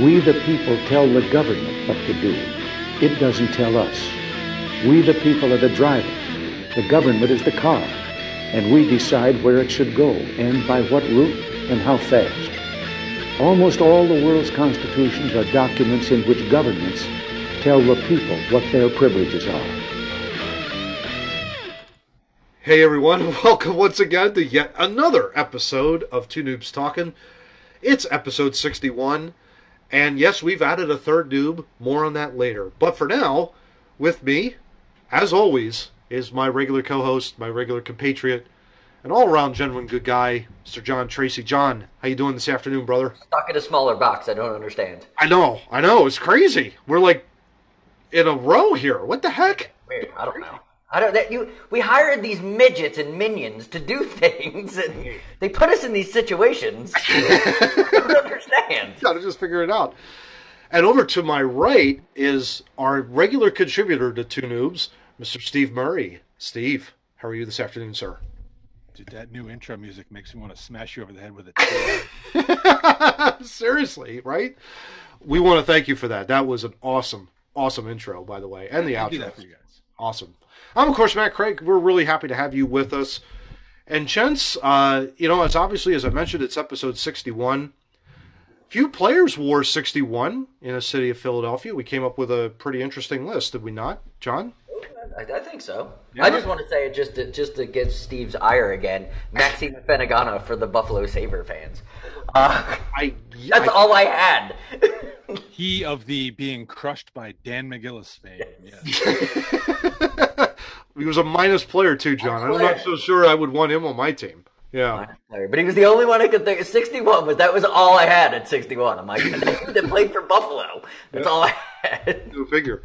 We, the people, tell the government what to do. It doesn't tell us. We, the people, are the driver. The government is the car. And we decide where it should go and by what route and how fast. Almost all the world's constitutions are documents in which governments tell the people what their privileges are. Hey everyone, welcome once again to yet another episode of Two Noobs Talking. It's episode 61. And yes, we've added a third noob. More on that later. But for now, with me, as always, is my regular co-host, my regular compatriot, an all-around genuine good guy, Sir John Tracy. John, how you doing this afternoon, brother? Stuck in a smaller box. I don't understand. I know, I know. It's crazy. We're like in a row here. What the heck? Weird. I don't know. I don't. That you. We hired these midgets and minions to do things, and they put us in these situations. I don't understand. Gotta just figure it out. And over to my right is our regular contributor to Two Noobs, Mr. Steve Murray. Steve, how are you this afternoon, sir? Dude, that new intro music makes me want to smash you over the head with a chair. Seriously, right? We want to thank you for that. That was an awesome, awesome intro, by the way, and the I do outro. that for you guys. Awesome. I'm, of course, Matt Craig. We're really happy to have you with us. And, gents, uh, you know, as obviously, as I mentioned, it's episode 61. Few players wore 61 in the city of Philadelphia. We came up with a pretty interesting list, did we not, John? I, I think so. I just want to say it just to, just to get Steve's ire again. Maxim Afinogenov for the Buffalo Saber fans. Uh, I, that's I- all I had. He of the being crushed by Dan McGillis fame. Yes. he was a minus player, too, John. I'm not so sure I would want him on my team. Yeah. But he was the only one I could think. Of. Sixty-one was that was all I had at sixty-one. I'm like, that played for Buffalo. That's all I had. Go figure.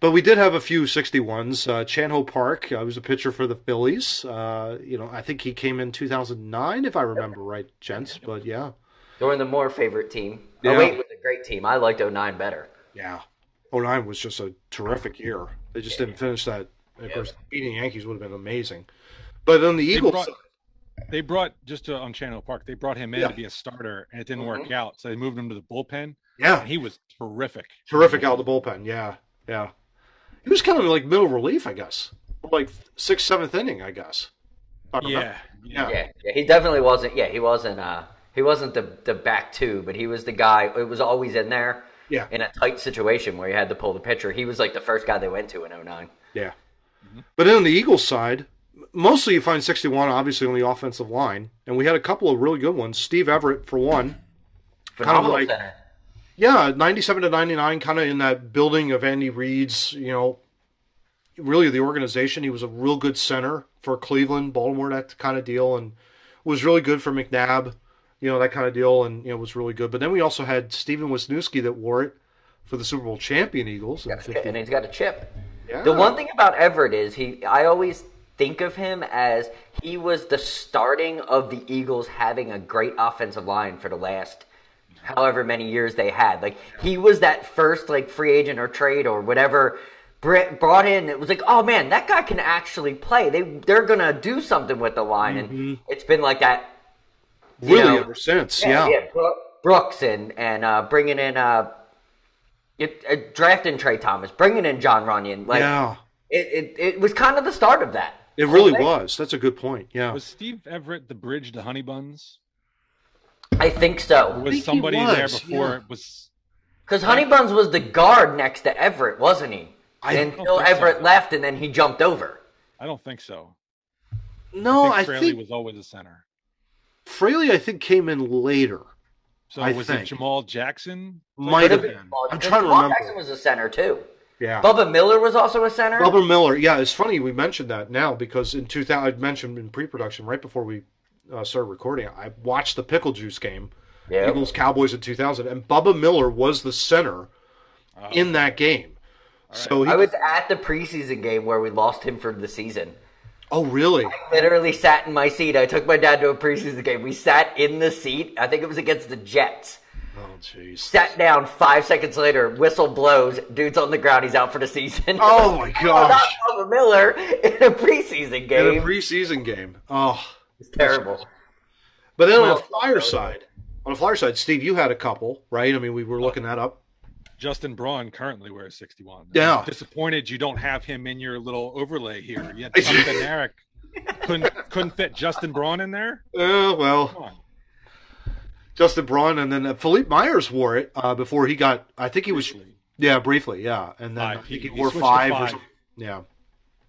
But we did have a few 61s. Uh, Chan Ho Park uh, was a pitcher for the Phillies. Uh, you know, I think he came in 2009, if I remember right, gents. But yeah, During the more favorite team. Yeah. Oh wait, was a great team. I liked 09 better. yeah. 09 was just a terrific year. They just didn't finish that. Of course, beating the Yankees would have been amazing. But on the Eagles brought- side, They brought just to, on Chan Ho Park. They brought him in Yeah. to be a starter, and it didn't Mhm. work out. So they moved him to the bullpen, yeah, and he was terrific. terrific out of the bullpen. Yeah, yeah. He was kind of like middle relief, I guess. Like sixth, seventh inning, I guess. I. Yeah, yeah. Yeah, yeah, he definitely wasn't. Yeah, he wasn't. Uh, he wasn't the the back two, but he was the guy. It was always in there. Yeah. In a tight situation where you had to pull the pitcher, he was like the first guy they went to in 09. Yeah. Mm-hmm. But then on the Eagles side, mostly you find 61 obviously on the offensive line, and we had a couple of really good ones. Steve Everitt for one. Phenomenal like- center. Yeah, 97 to 99 kind of in that building of Andy Reid's, you know, really the organization. He was a real good center for Cleveland, Baltimore, that kind of deal and was really good for McNabb, you know, that kind of deal and you know was really good. But then we also had Stefen Wisniewski that wore it for the Super Bowl champion Eagles. in Yeah, 50. and he's got a chip. Yeah. The one thing about Everitt is he. I always think of him as he was the starting of the Eagles having a great offensive line for the last however many years they had. Like he was that first like free agent or trade or whatever brought in. It was like, oh man, that guy can actually play. They they're gonna do something with the line, and it's been like that. really know, ever since. Yeah. Bro- Brooks and and uh, bringing in uh, it, uh, drafting Tra Thomas, bringing in Jon Runyan. Like yeah. it, it, it was kind of the start of that. It really Okay. was. That's a good point. Yeah. Was Steve Everitt the bridge to Honey Buns? I think Or so. was think he somebody there before yeah. it was? Because Honeybuns was the guard next to Everitt, wasn't he? I Until don't so. Everitt left, and then he jumped over. I don't think so. No, I I think Fraley think was always a center. Fraley, I think, came in later. So I was think. it Jamaal Jackson? Might have Could've been. I'm because trying to Lamar remember. Jackson was a center too. Yeah. Bubba Miller was also a center. Bubba Miller. Yeah, it's funny we mentioned that now because in 2000, I mentioned in pre-production right before we uh, started recording, I watched the Pickle Juice game, Yeah. Eagles Cowboys in 2000, and Bubba Miller was the center Oh, in that game. So he, I was at the preseason game where we lost him for the season. Oh really? Literally sat in my seat. I took my dad to a preseason game. We sat in the seat. I think it was against the Jets. Oh jeez. Sat down. Five seconds later, whistle blows. Dude's on the ground. He's out for the season. Oh my not gosh! Bubba Miller in a preseason game. In a preseason game. Oh, it's terrible. but then on the Flyer side, On the Flyer side, Steve, you had a couple, right? I mean, we were looking that up. Justin Braun currently wears 61. I'm Yeah. disappointed you don't have him in your little overlay here. You had Tom Eric. Couldn't couldn't fit Justin Braun in there. Uh, well, Justin Braun, and then uh, Philippe Myers wore it uh, before he got. I think he was. Briefly. Yeah, briefly. Yeah, and then I Five. think He- he, he wore switched to five, or five. something. Yeah.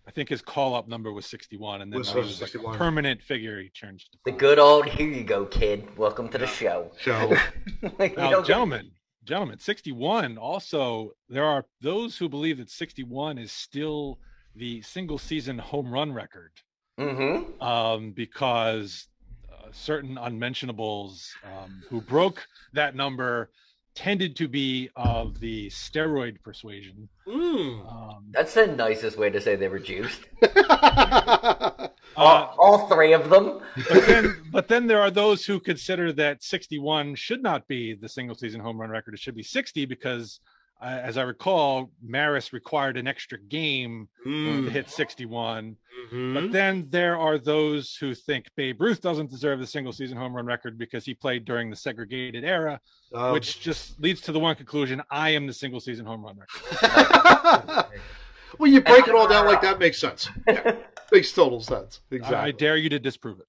I think his call up number was 61, and then Was was like a permanent figure, he changed. to The good old here you go, kid. Welcome to the show. Show. Like, you Now, get- gentlemen, gentlemen, 61. Also, there are those who believe that 61 is still the single season home run record Mhm. um, because uh, certain unmentionables um, who broke that number tended to be of the steroid persuasion. mm. Um, That's the nicest way to say they were juiced. uh, all, all three of them. but then, but then there are those who consider that 61 should not be the single season home run record. It should be 60 because, uh, as I recall, Maris required an extra game to Mm. hit 61. Mhm. But then there are those who think Babe Ruth doesn't deserve the single season home run record because he played during the segregated era, Uh, which just leads to the one conclusion: I am the single season home run record. well, you break it all down like that makes sense. Yeah, makes total sense. I, I dare you to disprove it.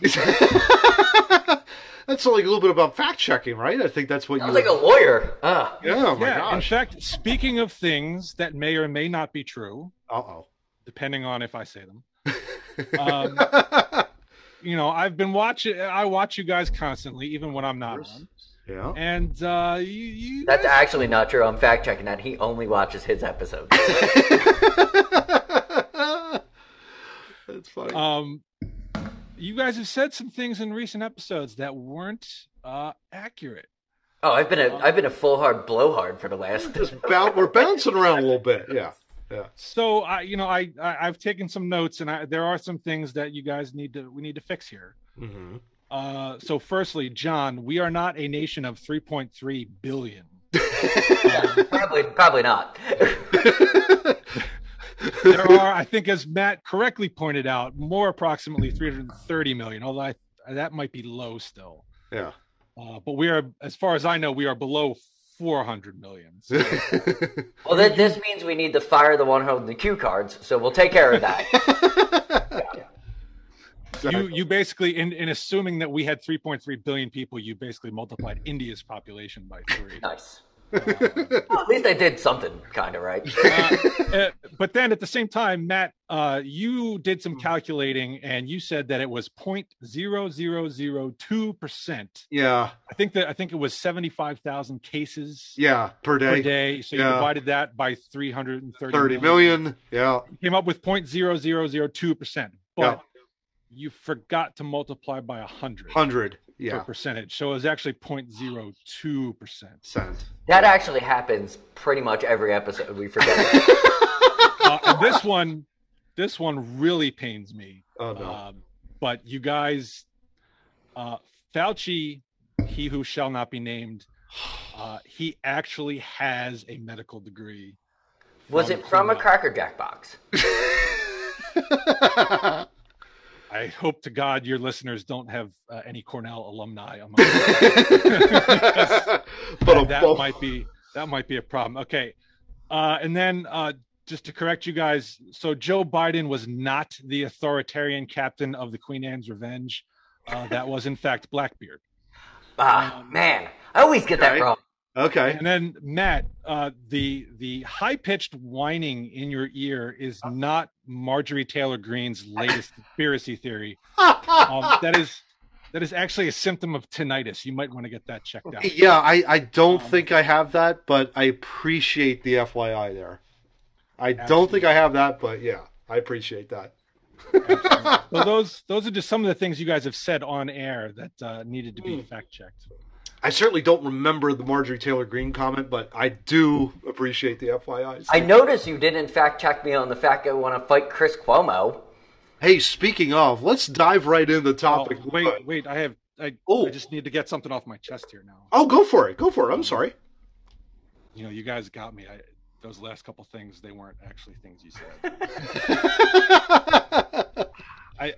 that's like a little bit about fact checking, right? I think that's what Sounds you. like a lawyer. Ah. yeah, oh my yeah. In fact, speaking of things that may or may not be true, Uh oh. depending on if I say them. Um, you know, I've been watching. I watch you guys constantly, even when I'm not on. yeah. And uh, you, you That's guys- actually not true. I'm fact checking that. He only watches his episodes. That's funny. um, you guys have said some things in recent episodes that weren't uh, accurate. Oh, I've been a I've been a full hard blowhard for the last. Just bou- we're bouncing around a little bit. Yeah. Yeah. So I, you know, I, I I've taken some notes, and I, there are some things that you guys need to we need to fix here. Mm-hmm. Uh, so firstly, John, we are not a nation of 3.3 billion. probably probably not. There are, I think, as Matt correctly pointed out, more approximately 330 million. Although I, that might be low still. Yeah. Uh, but we are, as far as I know, we are below 400 million. So, Well, th- this means we need to fire the one holding the cue cards. So we'll take care of that. you, you basically, in, in assuming that we had 3.3 billion people, you basically multiplied India's population by three. nice. Well, at least I did something kind of right. Uh, uh, but then at the same time, Matt, uh, you did some calculating and you said that it was 0.0002 percent. yeah. I think that I think it was 75,000 cases Yeah. Per day. per day. So you divided that by 330 30 million. Yeah. Came up with 0.0002 percent. But Yeah. You forgot to multiply by a 100 100. for Yeah. percentage. So it was actually 0.02 percent. Cent. That actually happens pretty much every episode. We forget. Uh, this one, this one really pains me. Oh, no. Um, but you guys, uh, Fauci, he who shall not be named, uh, he actually has a medical degree. Was it from a Cracker Jack box? I hope to God your listeners don't have uh, any Cornell alumni among but that might be that might be a problem. Okay, uh, and then uh, just to correct you guys, so Joe Biden was not the authoritarian captain of the Queen Anne's Revenge. Uh, that was in fact Blackbeard. Ah, Um, man, I always get that wrong. okay. And then Matt, uh, the the high pitched whining in your ear is not Marjorie Taylor Greene's latest conspiracy theory. Um, that is that is actually a symptom of tinnitus. You might want to get that checked out. Yeah, I, I don't Um, think I have that, but I appreciate the FYI there. I don't think I have that, but yeah, I appreciate that. So those those are just some of the things you guys have said on air that uh, needed to be Mm. fact checked. I certainly don't remember the Marjorie Taylor Greene comment, but I do appreciate the FYI. I noticed you did in fact check me on the fact that I want to fight Chris Cuomo. Hey, speaking of, let's dive right into the topic. Oh, wait, wait, I have I, Oh. I just need to get something off my chest here now. Oh, go for it. Go for it. I'm sorry. You know, you guys got me. I, those last couple things, they weren't actually things you said. I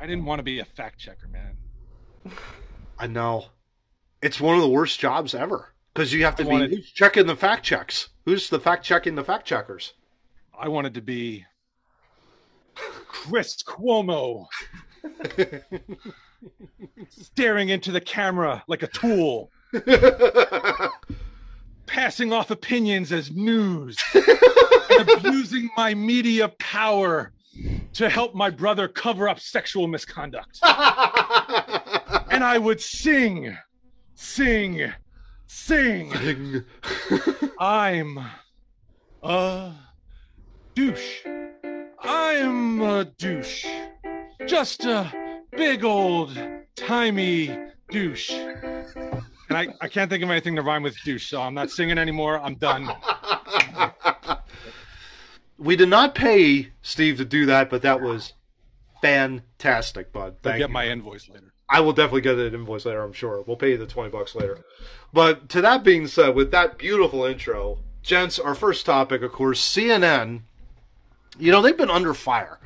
I didn't want to be a fact checker, man. I know. It's one of the worst jobs ever because you have to I be wanted- checking the fact checks. Who's the fact checking the fact checkers? I wanted to be Chris Cuomo, staring into the camera like a tool, passing off opinions as news, and abusing my media power to help my brother cover up sexual misconduct. And I would sing, sing, sing. I'm a douche. I'm a douche. Just a big old timey douche. And I, I can't think of anything to rhyme with douche, so I'm not singing anymore. I'm done. we did not pay Steve to do that, but that was fantastic, bud. I'll get you. my invoice later. I will definitely get an invoice later, I'm sure. We'll pay you the 20 bucks later. But to that being said, with that beautiful intro, gents, our first topic, of course, CNN. You know, they've been under fire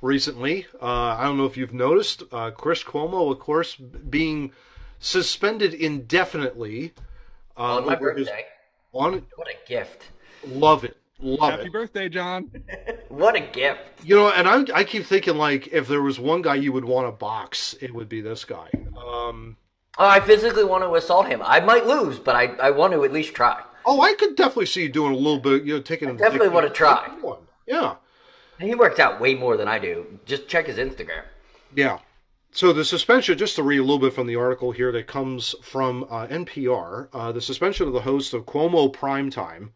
recently. Uh, I don't know if you've noticed. Uh, Chris Cuomo, of course, being suspended indefinitely. Uh, On my over his- birthday. on What a gift. love it, love Happy it. birthday, John. What a gift. You know, and I, I keep thinking like if there was one guy you would want to box, it would be this guy. Um, Oh, I physically want to assault him. I might lose, but I, I want to at least try. Oh, I could definitely see you doing a little bit, you know, taking. definitely wanna try. Yeah, He works out way more than I do. Just check his Instagram. yeah. So the suspension, just to read a little bit from the article here that comes from uh, NPR, uh, the suspension of the host of Cuomo Primetime.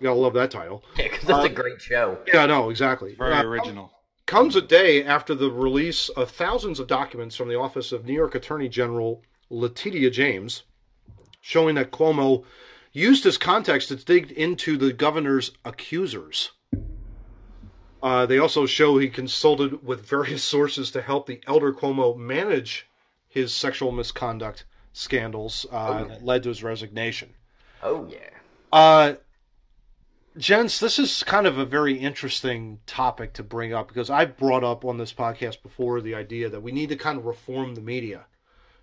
You gotta love that title. Yeah, because that's a great show. Yeah, no, exactly. Very Uh, original. comes a day after the release of thousands of documents from the office of New York Attorney General Letitia James, showing that Cuomo used his contacts to dig into the governor's accusers. Uh, they also show he consulted with various sources to help the elder Cuomo manage his sexual misconduct scandals uh, that led to his resignation. Oh, yeah. Uh, gents, this is kind of a very interesting topic to bring up because I've brought up on this podcast before the idea that we need to kind of reform the media.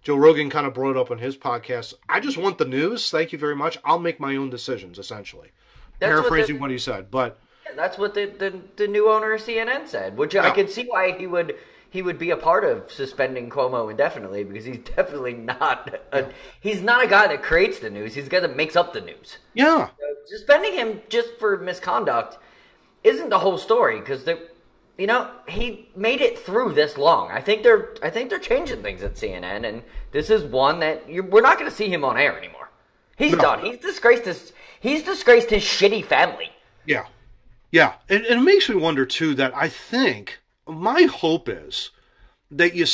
Joe Rogan kind of brought it up on his podcast. I just want the news. Thank you very much. I'll make my own decisions, essentially. That's what Paraphrasing the- what he said, but That's what the, the, the new owner of CNN said, which I can see why he would he would be a part of suspending Cuomo indefinitely because he's definitely not a, he's not a guy that creates the news. He's a guy that makes up the news. yeah, Suspending him just for misconduct isn't the whole story because the you know he made it through this long. I think they're I think they're changing things at CNN, and this is one that we're not going to see him on air anymore. He's No. done. He's disgraced his he's disgraced his shitty family. Yeah. Yeah. And, and it makes me wonder, too, that I think my hope is that you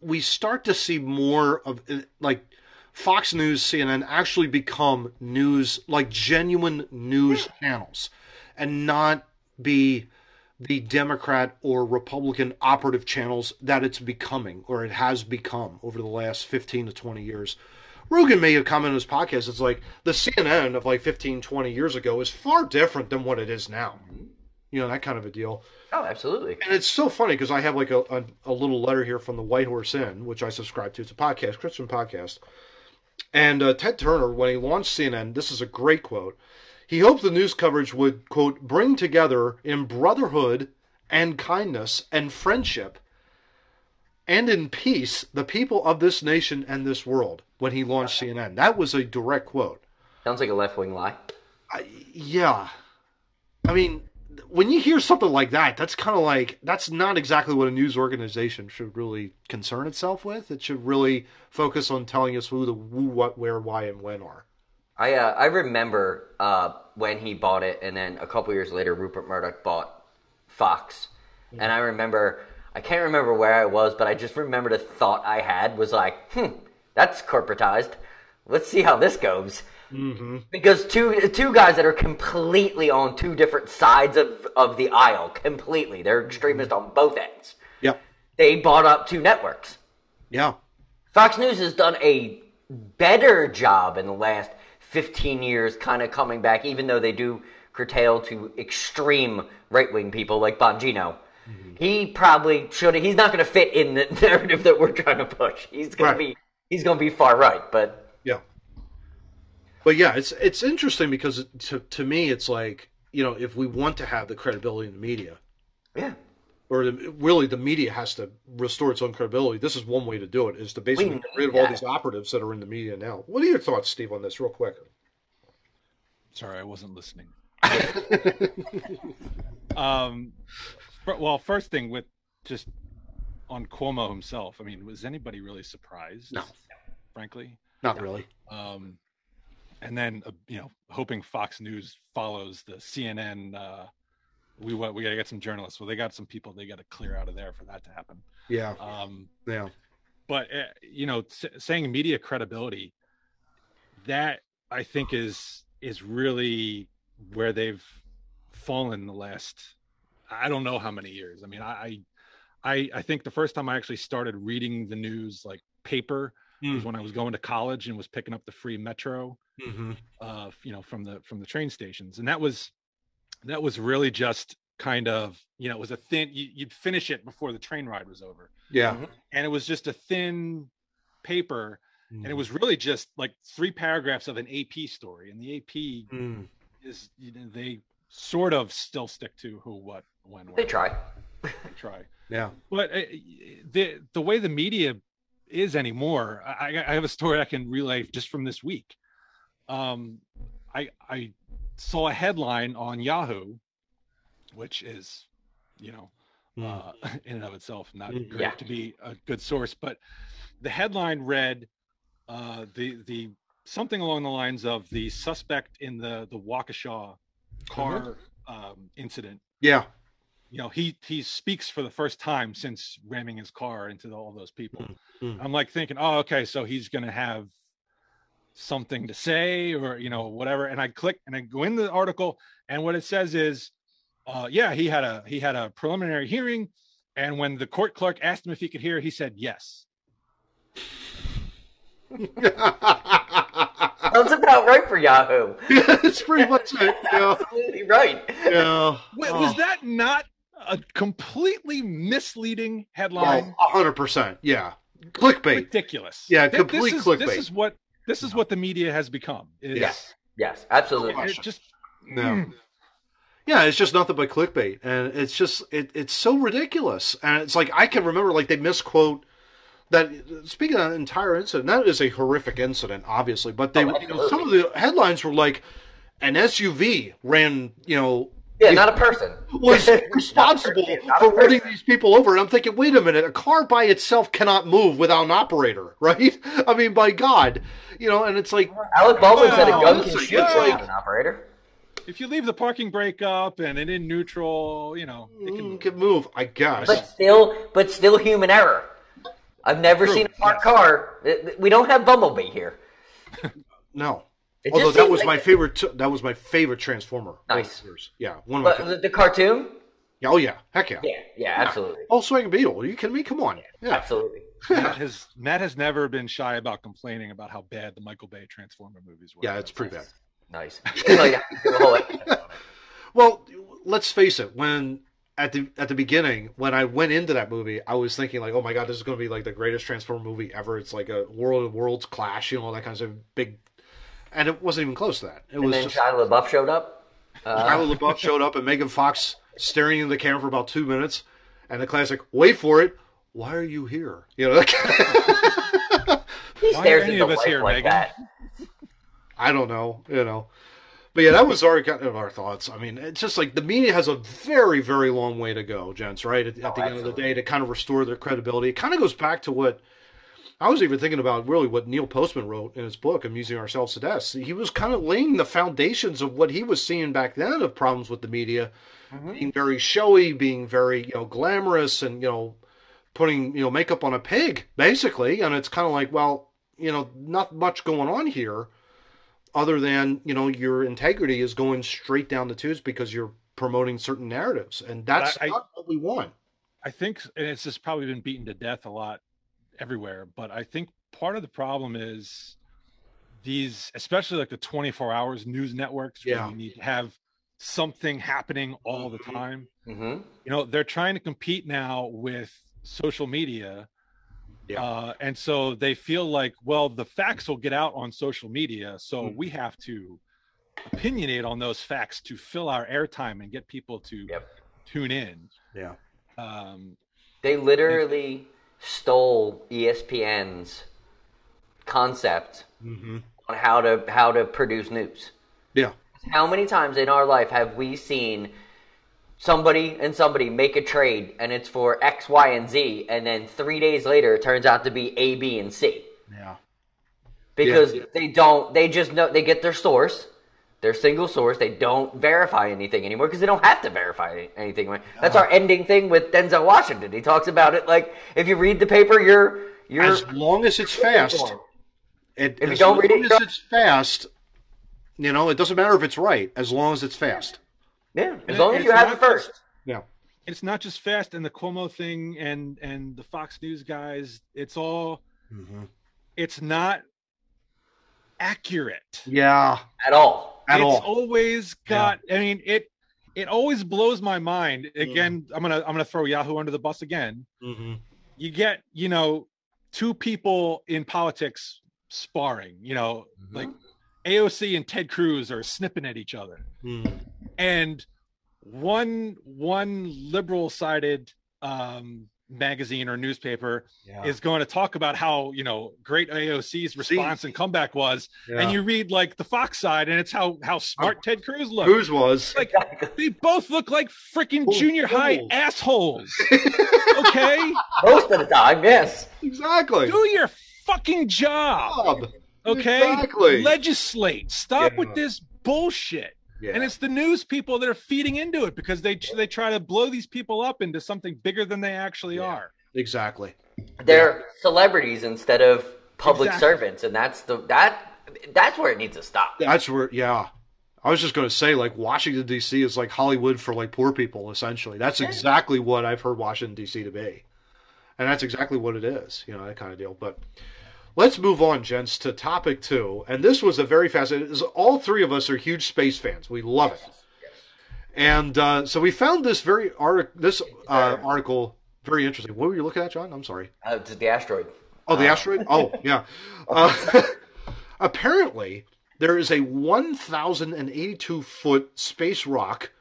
we start to see more of uh, like Fox News, CNN actually become news, like genuine news channels and not be the Democrat or Republican operative channels that it's becoming or it has become over the last 15 to 20 years. Rogan made a comment on his podcast. It's like the CNN of like 15, 20 years ago is far different than what it is now. You know, that kind of a deal. Oh, absolutely. And it's so funny because I have like a, a, a little letter here from the White Horse Inn, which I subscribe to. It's a podcast, Christian podcast. And uh, Ted Turner, when he launched CNN, this is a great quote. He hoped the news coverage would, quote, bring together in brotherhood and kindness and friendship and in peace the people of this nation and this world when he launched CNN. That was a direct quote. Sounds like a left wing lie. I, yeah. I mean, when you hear something like that, that's kind of like that's not exactly what a news organization should really concern itself with. It should really focus on telling us who the who, what, where, why, and when are. I uh, I remember uh, when he bought it, and then a couple years later, Rupert Murdoch bought Fox, and I remember I can't remember where I was, but I just remember the thought I had was like, hmm, that's corporatized. Let's see how this goes. Mm-hmm. Because two two guys that are completely on two different sides of of the aisle, completely, they're extremists on both ends. Yep. They bought up two networks. Yeah. Fox News has done a better job in the last 15 years, kind of coming back, even though they do curtail to extreme right wing people like Bongino. He probably should. He's not going to fit in the narrative that we're trying to push. He's going Right. to be he's going to be far right, but. But yeah, it's it's interesting because to to me it's like you know if we want to have the credibility in the media, yeah, or the, really the media has to restore its own credibility. This is one way to do it: is to basically We get rid of need all these operatives that are in the media now. What are your thoughts, Steve, on this, real quick? Sorry, I wasn't listening. Um, well, first thing with just on Cuomo himself. I mean, was anybody really surprised? No. frankly. Not really. Um, and then uh, you know, hoping Fox News follows the CNN. Uh, we wa- we gotta get some journalists. Well, they got some people they got to clear out of there for that to happen. Yeah, Um, yeah, but uh, you know, s- saying media credibility, that I think is is really where they've fallen the last I don't know how many years. I mean, I I I think the first time I actually started reading the news like paper was when I was going to college and was picking up the free metro hmm uh you know from the from the train stations and that was that was really just kind of you know it was a thin you, you'd finish it before the train ride was over yeah. and it was just a thin paper Mm-hmm. and it was really just like three paragraphs of an AP story and the AP Mm. is you know, they sort of still stick to who what when where. they try. they try yeah. but uh, the the way the media is anymore I, I have a story i can relay just from this week um i i saw a headline on yahoo which is you know Mm. uh, in and of itself not Mm. great Yeah. to be a good source but the headline read uh the the something along the lines of the suspect in the the waukesha car um incident yeah. you know he he speaks for the first time since ramming his car into all those people Mm, mm. i'm like thinking oh okay so he's gonna have something to say or you know whatever and i click and i go in the article and what it says is uh yeah he had a he had a preliminary hearing and when the court clerk asked him if he could hear he said yes Sounds about right for Yahoo. yeah, it's pretty much it. Yeah, Absolutely right. yeah. Wait, Oh. was that not a completely misleading headline Well, hundred percent. Yeah, clickbait. ridiculous Yeah, Thi- complete this is, clickbait. this is what this is what the media has become is Yes. Yes, absolutely. it just No. Mm. Yeah, it's just nothing but clickbait, and it's just it, it's so ridiculous, and it's like I can remember like they misquote that. Speaking of that entire incident, that is a horrific incident, obviously, but they Oh, you know, some of the headlines were like an SUV ran, you know, Yeah, not a person. was responsible Not a for running these people over. And I'm thinking, wait a minute, a car by itself cannot move without an operator, right? I mean, by God, you know, and it's like, Alec Baldwin said a gun it's can like- shoot it's without like- an operator. if you leave the parking brake up and it in neutral, you know, it mm, can can move, I guess. But still, but still human error. I've never True, seen a parked yes. car. We don't have Bumblebee here. no. It Although that was like- my favorite. T- that was my favorite Transformer. over Nice. years. Yeah, one of my. But favorite. the, the cartoon? Yeah, oh yeah, heck yeah. Yeah, yeah, absolutely. Volkswagen Beetle. Are you kidding me? Come on. Yeah. Absolutely. Matt has Matt has never been shy about complaining about how bad the Michael Bay Transformer movies were. Yeah, it's pretty bad. Nice. Like, do a whole episode on it. Well, let's face it. When at the at the beginning, when I went into that movie, I was thinking like, oh my god, this is going to be like the greatest Transformer movie ever. It's like a world of worlds clash, you know, all that kind of big. And it wasn't even close to that. It And was then just Shia LaBeouf showed up. Uh, Shia LaBeouf showed up and Megan Fox staring into the camera for about two minutes, and the classic, wait for it. Why are you here? You know, that he Why are stares any into of us here, like Megan? that. I don't know, you know. But yeah, that was our kind of our thoughts. I mean, it's just like the media has a very, very long way to go, gents. Right at, at the Oh, end of the day, to kind of restore their credibility. It kind of goes back to what I was even thinking about. Really, what Neil Postman wrote in his book, "Amusing Ourselves to Death." He was kind of laying the foundations of what he was seeing back then of problems with the media, mm-hmm. being very showy, being very you know glamorous, and you know putting you know makeup on a pig, basically. And it's kind of like, well, you know, not much going on here other than you know your integrity is going straight down the tubes because you're promoting certain narratives and that's I- I- not what we want I think, and it's just probably been beaten to death a lot everywhere. But I think part of the problem is these, especially like the 24 hours news networks, where Yeah. you need to have something happening all the Mhm. time. hmm You know, they're trying to compete now with social media, Yeah. Uh, and so they feel like, well, the facts will get out on social media, so Mm. we have to opinionate on those facts to fill our airtime and get people to Yep. tune in. Yeah. Um, They literally stole ESPN's concept Mm-hmm. on how to how to produce news. Yeah. How many times in our life have we seen somebody and somebody make a trade and it's for X, Y, and Z, and then three days later it turns out to be A, B, and C? Yeah. Because Yeah. they don't, they just know, they get their source, their single source, they don't verify anything anymore because they don't have to verify anything. That's our ending thing with Denzel Washington. He talks about it like if you read the paper, you're, you're, As long as it's fast, it, If you as don't read long it, as it's fast, you know, it doesn't matter if it's right, as long as it's fast. yeah, as And long as you have it first. Yeah. it's not just fast and the Cuomo thing and and the Fox News guys. It's all. Mm-hmm. It's not accurate. Yeah. At all. At it's all. always got. I mean it. It always blows my mind. Again, I'm gonna I'm gonna throw Yahoo under the bus again. Mm-hmm. you get you know two people in politics sparring you know Mm-hmm. like aoc and ted cruz are snipping at each other Mm-hmm. and one one liberal sided um magazine or newspaper Yeah. is going to talk about how you know great aoc's response and comeback was and you read like the fox side and it's how how oh, smart ted cruz looked Whose was? like they both look like freaking Fools. junior high assholes okay Most of the time, yes. exactly. do your fucking job Bob. okay Exactly. legislate stop Yeah. with this bullshit Yeah. and it's the news people that are feeding into it because they they try to blow these people up into something bigger than they actually Yeah. are exactly. They're celebrities instead of public Exactly. servants, and that's the that that's where it needs to stop. That's where, yeah. I was just going to say, like, Washington, D.C. is like Hollywood for, like, poor people, essentially. That's Yeah. exactly what I've heard Washington, D.C. to be. And that's exactly what it is, you know, that kind of deal. But let's move on, gents, to topic two. And this was a very fascinating, all three of us are huge space fans. We love it. And uh, so we found this very art- this uh, article very interesting. What were you looking at, John? I'm sorry. Uh, the asteroid. Oh, the asteroid? Oh, yeah. Uh, apparently, there is a 1,082 foot space rock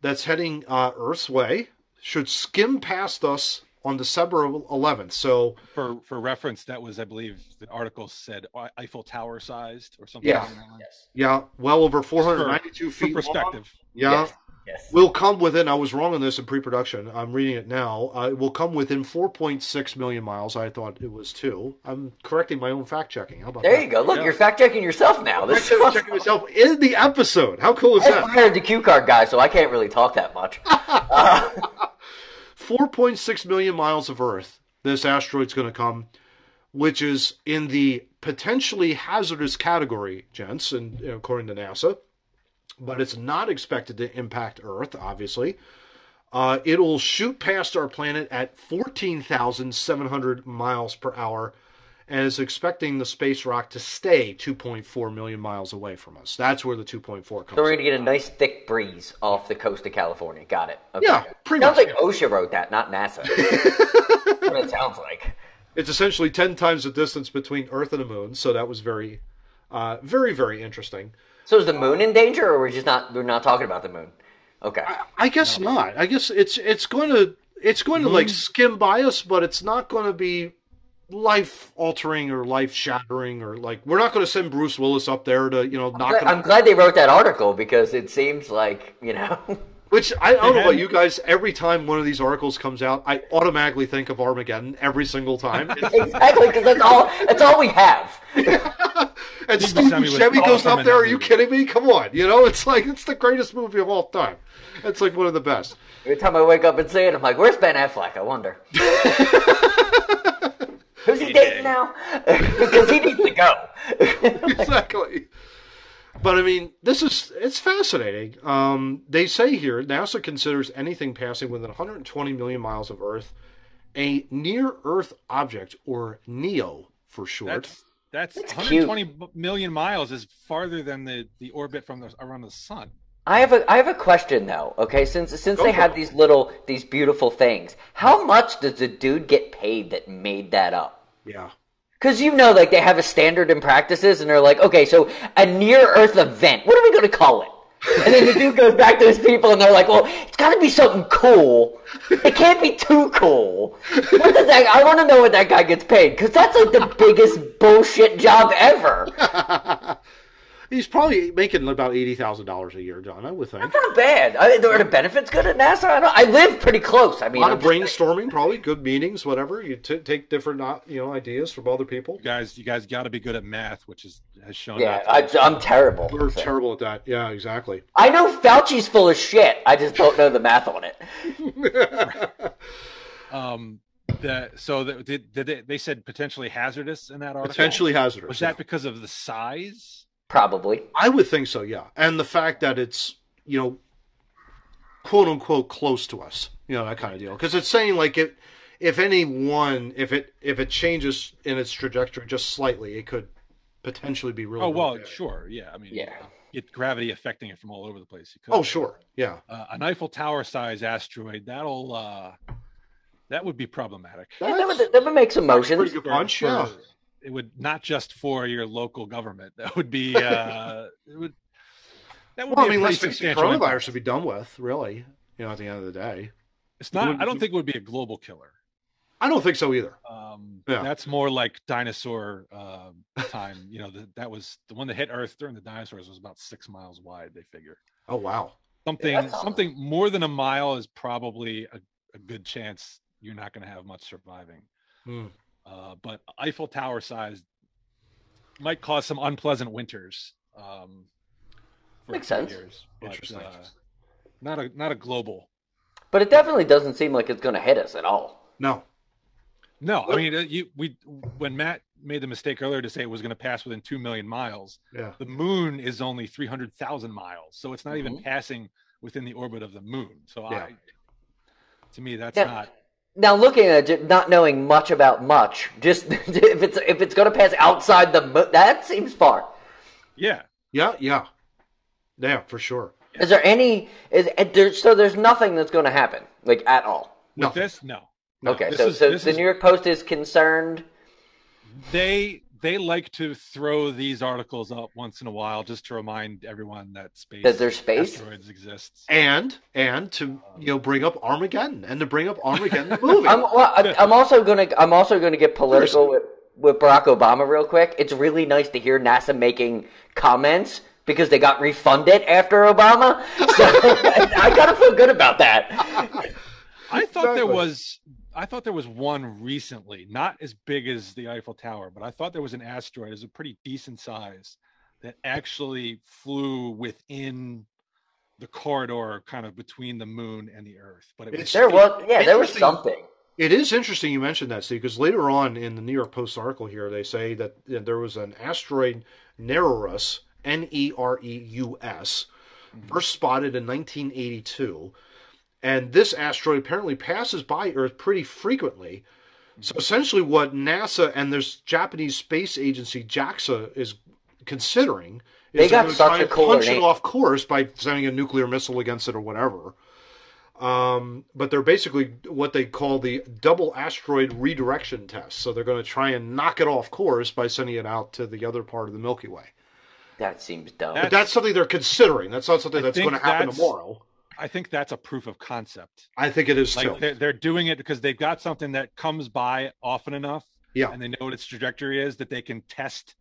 that's heading uh, Earth's way, should skim past us on December 11th. So, for for reference that was i believe the article said eiffel tower sized or something Yeah. along that. Yes. yeah, well over 492 for feet. long. perspective Yeah. Yes. Yes. Will come within, I was wrong on this in pre production. I'm reading it now. Uh, it will come within 4.6 million miles. I thought it was two. I'm correcting my own fact checking. How about There that? you go. Look, Yeah. you're fact checking yourself now. This I'm checking myself in the episode. How cool is I that? I fired the cue card guy, so I can't really talk that much. Uh, 4.6 million miles of Earth, this asteroid's going to come, which is in the potentially hazardous category, gents, and according to NASA. But it's not expected to impact Earth, obviously. Uh, it'll shoot past our planet at 14,700 miles per hour and is expecting the space rock to stay 2.4 million miles away from us. That's where the 2.4 comes so we're gonna get a nice thick breeze off the coast of California. Got it. Okay. Yeah, pretty sounds much. like OSHA wrote that, not NASA. That's what it sounds like. It's essentially 10 times the distance between Earth and the moon, so that was very, uh, very, very interesting. So is the moon in danger, or we're just not? We're not talking about the moon. Okay. I guess not. I guess it's it's going to it's going to like skim by us, but it's not going to be life altering or life shattering or like we're not going to send Bruce Willis up there to you know knock But him. I'm glad they wrote that article because it seems like you know. Which I, I don't know about you guys. Every time one of these articles comes out, I automatically think of Armageddon every single time. Exactly, because that's all. That's all we have. and Steve Steve Buscemi goes up there. that Are you kidding me? Come on, you know it's like it's the greatest movie of all time. It's like one of the best. Every time I wake up and see it, I'm like, "Where's Ben Affleck?" I wonder. Who's he dating now? Because he needs to go. exactly. But I mean, this is it's fascinating. Um, they say here NASA considers anything passing within 120 million miles of Earth a near-Earth object, or NEO for short. that's that's It's 120 million miles is farther than the the orbit from the around the sun I have a I have a question though. Okay, since since Go they for have it. these little these beautiful things, how much does the dude get paid that made that up? Yeah. Because you know, like they have a standard in practices, and they're like, okay, so a near Earth event. What are we going to call it? And then the dude goes back to his people, and they're like, well, it's got to be something cool. It can't be too cool. What does that? I want to know what that guy gets paid because that's like the biggest bullshit job ever. He's probably making about eighty thousand dollars a year, John. I would think. That's not bad. I, are the benefits good at NASA? I, don't, I live pretty close. I mean, a lot I'm of just- brainstorming, probably good meetings, whatever. You t- take different, uh, you know, ideas from other people. You guys, you guys got to be good at math, which is has shown. Yeah, I, I'm terrible. We're terrible at that. Yeah, exactly. I know Fauci's full of shit. I just don't know the math on it. um, the so the, did, did they, they said potentially hazardous in that article? Potentially hazardous. Was yeah. that because of the size? Probably. I would think so, yeah. And the fact that it's, you know, quote unquote close to us, you know, that kind of deal. Because it's saying like it, if any one, if it if it changes in its trajectory just slightly, it could potentially be really. Oh well, bad. sure, yeah. I mean, Yeah. get gravity affecting it from all over the place. You could- Oh sure, yeah. uh, an Eiffel Tower size asteroid that'll uh, that would be problematic. Yeah, that, would, that would make some motions. Pretty good punch, yeah. For- It would not just for your local government. That would be uh, it would. That would Well, I be a mean, pretty let's face it, substantial coronavirus impact. should be done with, really. You know, at the end of the day, It's not. would- I don't think it would be a global killer. I don't think so either. Um, Yeah. That's more like dinosaur um, time. You know, the, that was the one that hit Earth during the dinosaurs was about six miles wide. They figure Oh wow. something that's all. something more than a mile is probably a, a good chance you're not going to have much surviving. Hmm. Uh, but Eiffel Tower size might cause some unpleasant winters. Um, for Makes sense. Years, but, Interesting. uh, not a not a global. But it definitely doesn't seem like it's going to hit us at all. No. No, I mean uh, you we when Matt made the mistake earlier to say it was going to pass within two million miles. Yeah. The moon is only three hundred thousand miles, so it's not even Mhm. passing within the orbit of the moon. So Yeah. I, to me, that's Yeah. not. Now, looking at it, not knowing much about much, just if it's if it's going to pass outside the that seems far. Yeah, Yeah. Yeah. Yeah, for sure. Is there any? Is eh, there, so? There's nothing that's going to happen, like at all. with Nothing. this, no. No, okay, this so is- so the is- New York Post is concerned. They they like to throw these articles up once in a while just to remind everyone that space That there's space? asteroids exists. and and to um, you know bring up Armageddon and to bring up Armageddon the movie. I'm well, I- I'm also gonna I'm also gonna get political with with Barack Obama real quick. It's really nice to hear NASA making comments because they got refunded after Obama. So I gotta feel good about that. I thought there was I thought there was one recently, not as big as the Eiffel Tower, but I thought there was an asteroid, it was a pretty decent size, that actually flew within the corridor kind of between the moon and the earth. But it was There was yeah, there was something. It is interesting you mentioned that, Steve, because later on in the New York Post article here, they say that there was an asteroid Nereus, N E R E U S, mm-hmm. first spotted in 1982. And this asteroid apparently passes by Earth pretty frequently. So essentially, what NASA and this Japanese space agency JAXA is considering is They got gonna such try a and cooler punch it off course by sending a nuclear missile against it or whatever. Um, but they're basically what they call the double asteroid redirection test. So they're going to try and knock it off course by sending it out to the other part of the Milky Way. That seems dumb. But that's something they're considering. That's not something I that's going to happen tomorrow. I think that's a proof of concept. I think it is too. Like they're, they're doing it because they've got something that comes by often enough Yeah. and they know what its trajectory is that they can test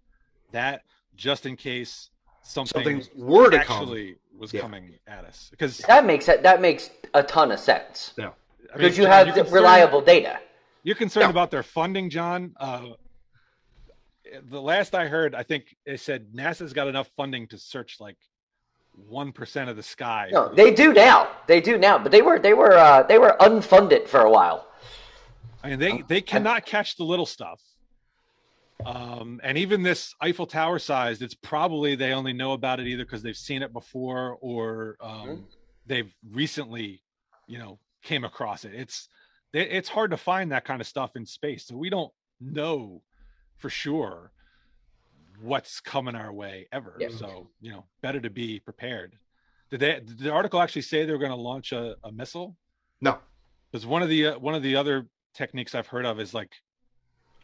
that just in case something, Something were to come. actually was Yeah. coming at us. Because that makes that makes a ton of sense Yeah. I mean, because you John, have you're concerned- reliable data. You're concerned Yeah. about their funding, John. Uh, the last I heard, I think they said NASA's got enough funding to search like one percent of the sky. No, they do now. They do now, but they were they were uh, they were unfunded for a while. I mean, they they cannot catch the little stuff. Um, and even this Eiffel Tower sized, it's probably they only know about it either because they've seen it before or um, Mhm. they've recently, you know, came across it. It's it- it's hard to find that kind of stuff in space, so we don't know for sure what's coming our way ever. Yeah. So you know, better to be prepared. Did they? Did the article actually say they were going to launch a, a missile? No. Because one of the uh, one of the other techniques I've heard of is like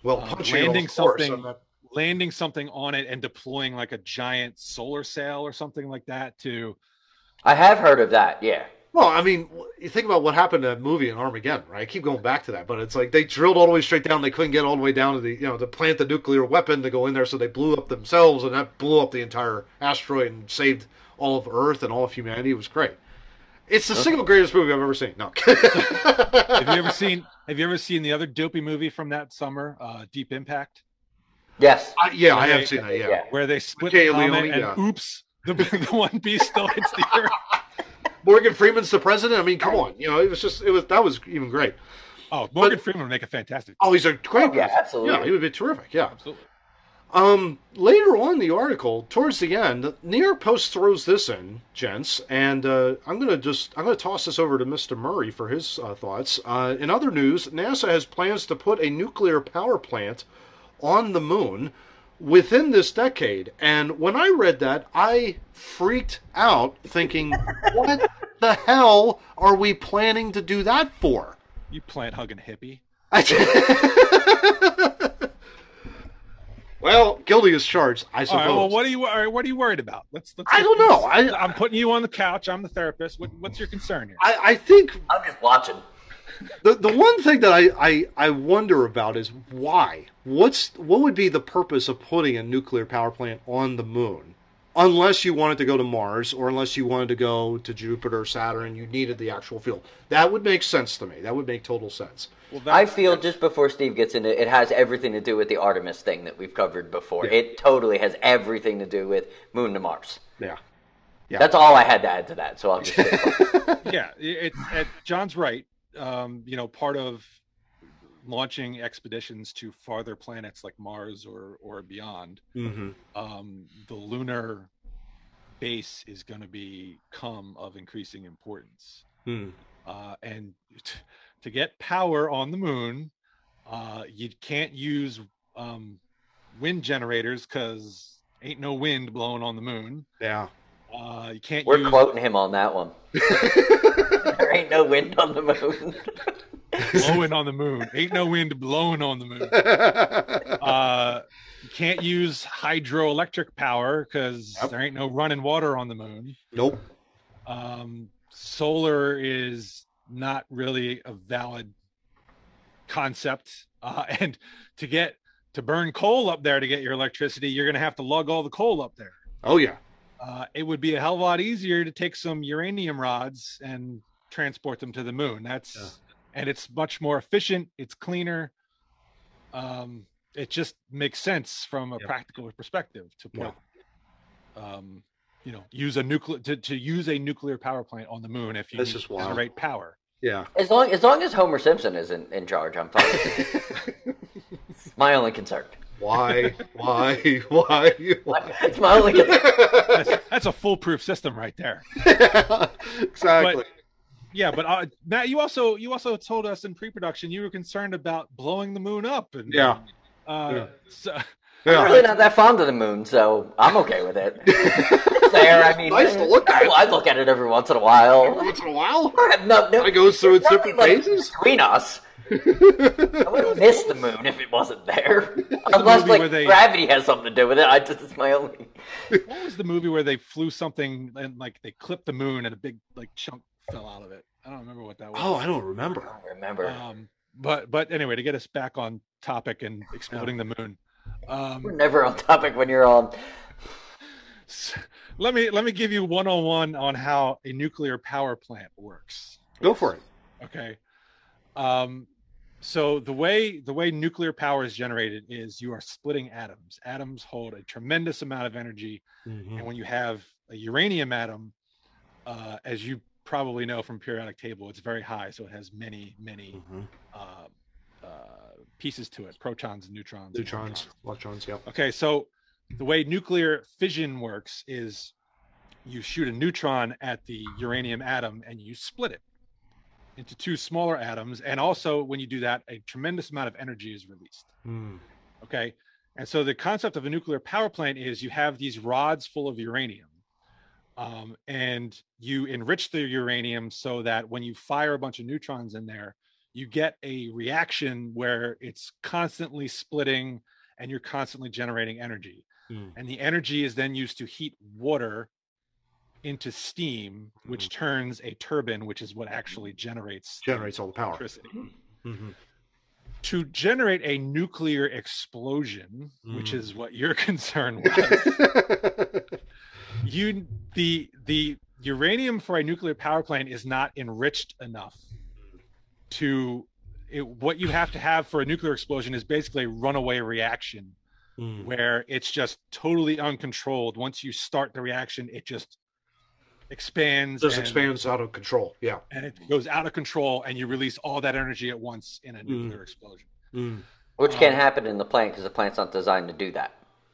Well, Uh, landing something- I'm landing something on it and deploying like a giant solar sail or something like that to I have heard of that. Yeah. Well, I mean, you think about what happened to that movie in Armageddon, right? I keep going back to that, but it's like they drilled all the way straight down. They couldn't get all the way down to the, you know, to plant the nuclear weapon to go in there, so they blew up themselves, and that blew up the entire asteroid and saved all of Earth and all of humanity. It was great. It's the single greatest movie I've ever seen. No. have you ever seen have you ever seen the other dopey movie from that summer uh deep impact Yes. I, yeah, I Yeah, have seen that. Yeah. yeah. where they split Jay the comet Leone, and yeah. oops the, the one piece still hits the earth Morgan Freeman's the president. I mean, come on. You know, it was just it was that was even great. oh morgan freeman would make a fantastic Oh, he's a great. Oh, yeah, absolutely. Yeah, he would be terrific. Yeah. absolutely Um, later on in the article, towards the end, the New York Post throws this in, gents, and uh, I'm gonna just I'm gonna toss this over to Mr. Murray for his uh, thoughts. Uh, in other news, NASA has plans to put a nuclear power plant on the moon within this decade. And when I read that, I freaked out, thinking, "What the hell are we planning to do that for?" you plant hugging hippie well, guilty as charged, I all suppose. right well what are you all right, what are you worried about let's, let's I don't know. I, i'm putting you on the couch i'm the therapist what, what's your concern here I, I think I'm just watching. The the one thing that I, I, I wonder about is why. What's what would be the purpose of putting a nuclear power plant on the moon? Unless you wanted to go to Mars or unless you wanted to go to Jupiter, Saturn, you needed the actual fuel. That would make sense to me. That would make total sense. well, that, I feel just before Steve gets into it, it has everything to do with the Artemis thing that we've covered before. Yeah. It totally has everything to do with Moon to Mars. Yeah. Yeah. That's all I had to add to that. So I'll just. yeah it, it, john's right um you know part of launching expeditions to farther planets like mars or or beyond Mm-hmm. um, the lunar base is going to become of increasing importance. Hmm. Uh, and t- to get power on the moon, uh, you can't use um, wind generators because ain't no wind blowing on the moon. Yeah. Uh, you can't We're use quoting him on that one. there ain't no wind on the moon. blowing on the moon. Ain't no wind blowing on the moon. Uh, can't use hydroelectric power because Yep. there ain't no running water on the moon. nope. um, solar is not really a valid concept uh, and to get to burn coal up there to get your electricity you're going to have to lug all the coal up there Oh yeah. Uh, it would be a hell of a lot easier to take some uranium rods and transport them to the moon that's Yeah. and it's much more efficient it's cleaner um, it just makes sense from a Yep. practical perspective to put Yeah. um, you know use a nuclear to, to use a nuclear power plant on the moon if you This need is to wild. generate power Yeah. As long as long as Homer Simpson is in, in charge, I'm fine. my only concern. Why? Why? Why? Why? It's my only that's, that's a foolproof system right there exactly. yeah but uh, matt you also you also told us in pre-production you were concerned about blowing the moon up and Yeah. uh Yeah. so I'm really not that fond of the moon, so I'm okay with it. There. I mean, Nice to look at. I, I look at it every once in a while. Every once in a while. I have no, no, It goes through its different like phases. between us. I would have missed the moon if it wasn't there, unless movie like they- gravity has something to do with it. I just it's my only. what was the movie where they flew something and like they clipped the moon and a big like chunk fell out of it i don't remember what that was Oh, I don't remember. I remember. don't remember. um but but anyway to get us back on topic and exploding the moon um We're never on topic when you're on. let me let me give you one on one on how a nuclear power plant works Go for it. okay um so the way the way nuclear power is generated is you are splitting atoms atoms hold a tremendous amount of energy Mm-hmm. and when you have a uranium atom uh, as you probably know from periodic table it's very high so it has many many Mm-hmm. uh, uh, pieces to it protons neutrons and Neutrons, electrons. Yep. Okay, so the way nuclear fission works is you shoot a neutron at the uranium atom and you split it into two smaller atoms. And also, when you do that, a tremendous amount of energy is released. Mm. Okay. And so the concept of a nuclear power plant is you have these rods full of uranium. um, and you enrich the uranium so that when you fire a bunch of neutrons in there, you get a reaction where it's constantly splitting and you're constantly generating energy. Mm. And the energy is then used to heat water into steam, which turns a turbine, which is what actually generates Generates all the power. electricity. hmm To generate a nuclear explosion, which Mm. is what your concern was, you the the uranium for a nuclear power plant is not enriched enough to it, what you have to have for a nuclear explosion is basically a runaway reaction Mm. where it's just totally uncontrolled once you start the reaction it just expands Just and, expands out of control. Yeah. and it goes out of control and you release all that energy at once in a Mm. nuclear explosion Mm. Which can't Um, happen in the plant because the plant's not designed to do that.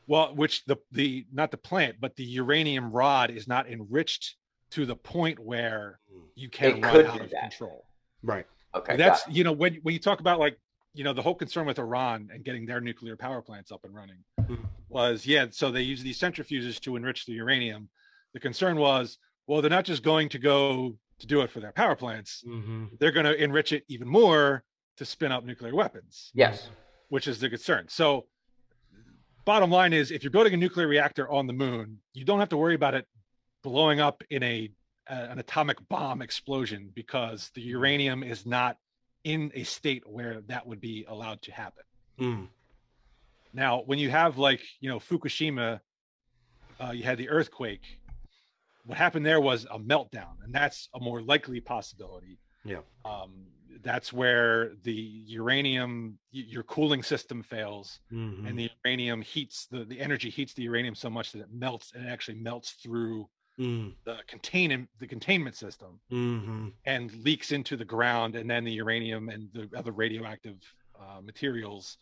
well which the the not the plant but the uranium rod is not enriched to the point where you can It run could out of that. control Right. Okay, that's you know when when you talk about like you know the whole concern with Iran and getting their nuclear power plants up and running Mhm. was yeah so they use these centrifuges to enrich the uranium the concern was well they're not just going to go to do it for their power plants Mm-hmm. they're going to enrich it even more to spin up nuclear weapons yes. which is the concern so bottom line is if you're building a nuclear reactor on the moon you don't have to worry about it blowing up in a an atomic bomb explosion because the uranium is not in a state where that would be allowed to happen Mm. now when you have like you know fukushima uh, you had the earthquake what happened there was a meltdown and that's a more likely possibility Yeah. um, that's where the uranium your cooling system fails Mhm. and the uranium heats the, the energy heats the uranium so much that it melts and it actually melts through Mm. the contain the containment system Mhm. and leaks into the ground and then the uranium and the other radioactive uh, materials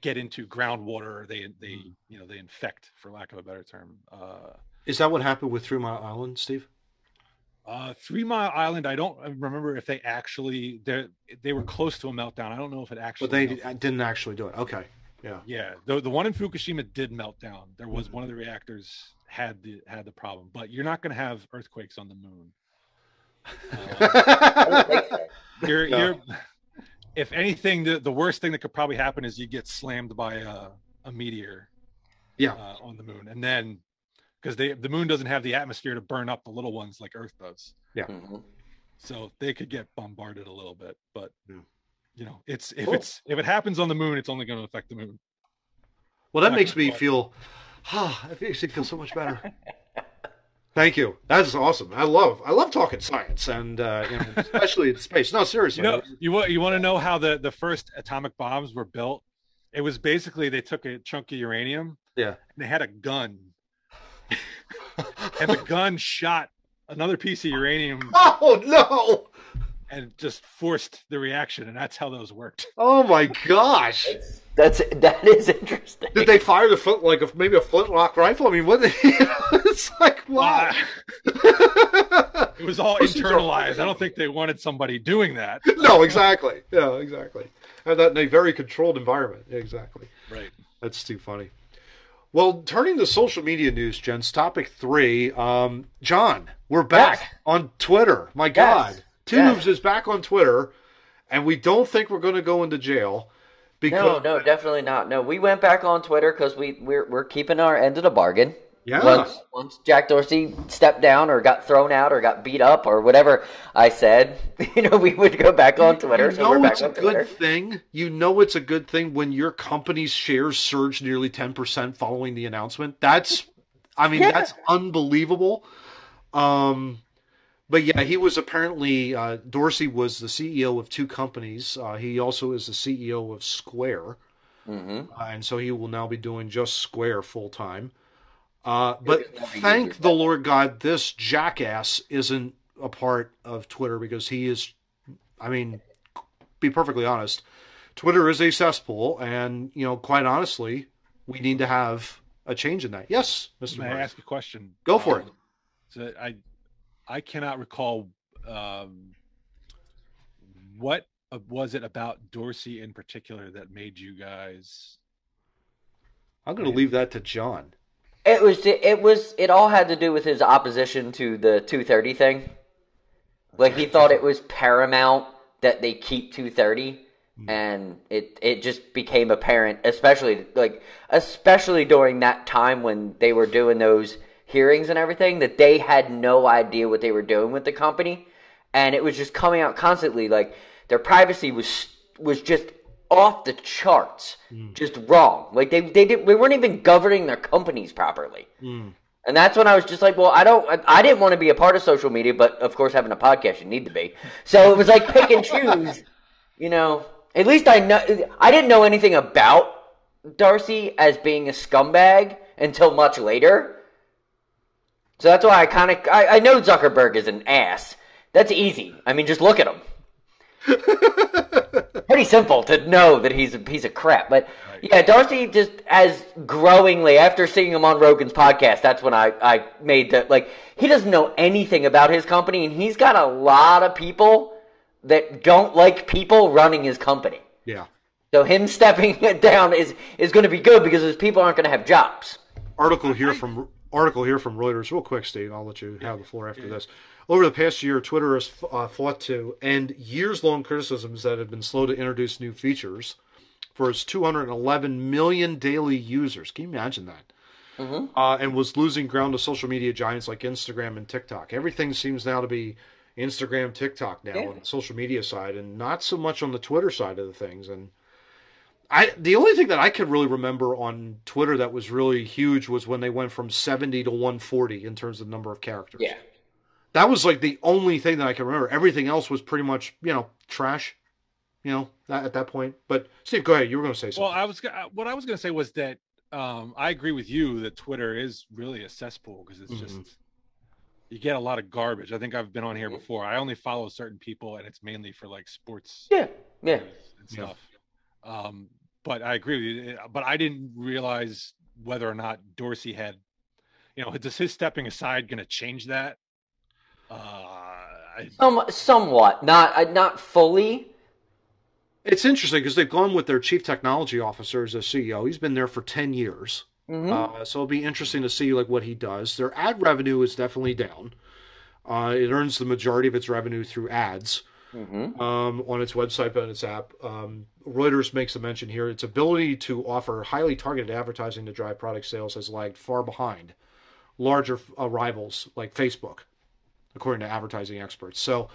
get into groundwater they they Mhm. you know they infect for lack of a better term uh, Is that what happened with Three Mile Island, Steve? uh, three mile island i don't remember if they actually they they were close to a meltdown i don't know if it actually But they melted. didn't actually do it. Okay. Yeah. Yeah, the the one in Fukushima did melt down. There was one of the reactors had the had the problem, but you're not going to have earthquakes on the moon. Uh, I don't think so. you're No. you're if anything, the the worst thing that could probably happen is you get slammed by a a meteor. Yeah. uh, on the moon, and then because they the moon doesn't have the atmosphere to burn up the little ones like Earth does, Mhm. so they could get bombarded a little bit. But Yeah. you know, it's if Cool. it's if it happens on the moon, it's only going to affect the moon. Well, that makes me feel. Ah, it makes me feel so much better. Thank you. That's awesome. I love I love talking science and uh, you know, especially in space. No, seriously. You know, you want you want to know how the the first atomic bombs were built? It was basically they took a chunk of uranium, Yeah. and they had a gun, and the gun shot another piece of uranium oh no! and just forced the reaction, and that's how those worked. Oh my gosh! That's that is interesting. Did they fire the flint like a, maybe a flintlock rifle? I mean, what? You know, it's like wow. Uh, it was all internalized. I don't think they wanted somebody doing that. no, exactly. Yeah, exactly. And that in a very controlled environment. Exactly. Right. That's too funny. Well, turning to social media news, gents. Topic three. Um, John, we're back Yes. on Twitter. My God, Two Yes. Is back on Twitter, and we don't think we're going to go into jail because No, no, definitely not. No, we went back on Twitter because we we're we're keeping our end of the bargain. Yeah. Once once Jack Dorsey stepped down or got thrown out or got beat up or whatever I said, you know, we would go back on Twitter. You so we're know back it's a good thing. You know it's a good thing when your company's shares surge nearly ten percent following the announcement. That's, I mean, Yeah. that's unbelievable. Um, but yeah, he was apparently uh, Dorsey was the CEO of two companies. Uh, he also is the CEO of Square, hmm uh, and so he will now be doing just Square full time. Uh, but thank the Lord God, this jackass isn't a part of Twitter because he is. I mean, be perfectly honest, Twitter is a cesspool, and you know, quite honestly, we need to have a change in that. Yes, Mister. May I ask a question? Go for it. Um, So I, I cannot recall um, what uh, was it about Dorsey in particular that made you guys. I'm going to leave that to John. It was it was it all had to do with his opposition to the 230 thing. Like he thought it was paramount that they keep 230 mm-hmm. and it it just became apparent especially like especially during that time when they were doing those hearings and everything that they had no idea what they were doing with the company and it was just coming out constantly like their privacy was was just off the charts hmm. just wrong like they they did we weren't even governing their companies properly hmm. and that's when I was just like, well, I don't, I, I didn't want to be a part of social media, but of course, having a podcast, you need to be. So it was like pick and choose, you know. At least I know, I didn't know anything about Dorsey as being a scumbag until much later. So that's why I kind of, I, I know Zuckerberg is an ass. That's easy. I mean, just look at him. Pretty simple to know that he's a piece of crap. But yeah, Dorsey just as growingly after seeing him on Rogan's podcast, that's when I, I made that like he doesn't know anything about his company and he's got a lot of people that don't like people running his company. Yeah. So him stepping down is is going to be good because his people aren't going to have jobs. article here from article here from Reuters. Real quick, Steve. I'll let you have the floor after this. Over the past year, Twitter has uh, fought to end years-long criticisms that have been slow to introduce new features for its 211 million daily users. Can you imagine that? Uh, and was losing ground to social media giants like Instagram and TikTok. Everything seems now to be Instagram, TikTok now Yeah. on the social media side, and not so much on the Twitter side of the things. And I the only thing that I could really remember on Twitter that was really huge was when they went from 70 to 140 in terms of number of characters. Yeah. That was like the only thing that I can remember. Everything else was pretty much, you know, trash. You know, at that point. But Steve, go ahead. You were going to say something. Well. I was uh, what I was going to say was that um, I agree with you that Twitter is really a cesspool because it's Mhm. just you get a lot of garbage. I think I've been on here before. I only follow certain people, and it's mainly for like sports Yeah. Yeah. news and Yeah. stuff. Um, but I agree with you. But I didn't realize whether or not Dorsey had, you know, is his stepping aside going to change that? Uh, I, Some, somewhat, not uh, not fully. it's interesting because they've gone with their chief technology officer as a CEO. He's been there for 10 years. Mhm. Uh, so it'll be interesting to see like what he does. Their ad revenue is definitely down. Uh, it earns the majority of its revenue through ads Mhm. um, on its website and its app. Um, Reuters makes a mention here. Its ability to offer highly targeted advertising to drive product sales has lagged far behind larger uh, rivals like Facebook, according to advertising experts. So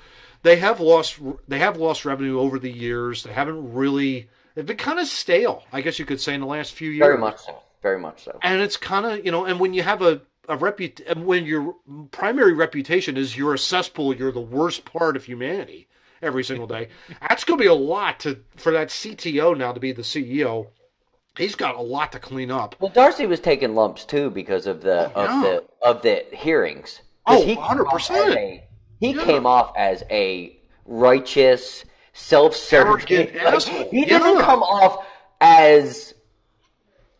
they have lost they have lost revenue over the years. They haven't really they've been kind of stale, I guess you could say, in the last few years Very much so. Very much so. and it's kind of you know and when you have a a reput and when your primary reputation is you're a cesspool you're the worst part of humanity every single day that's going to be a lot to for that cto now to be the ceo he's got a lot to clean up Well, Dorsey was taking lumps too because of the Oh, of the of the hearings. Oh, he 100%. as a- He Yeah. came off as a righteous, self-serving. Like, he didn't Yeah. come off as.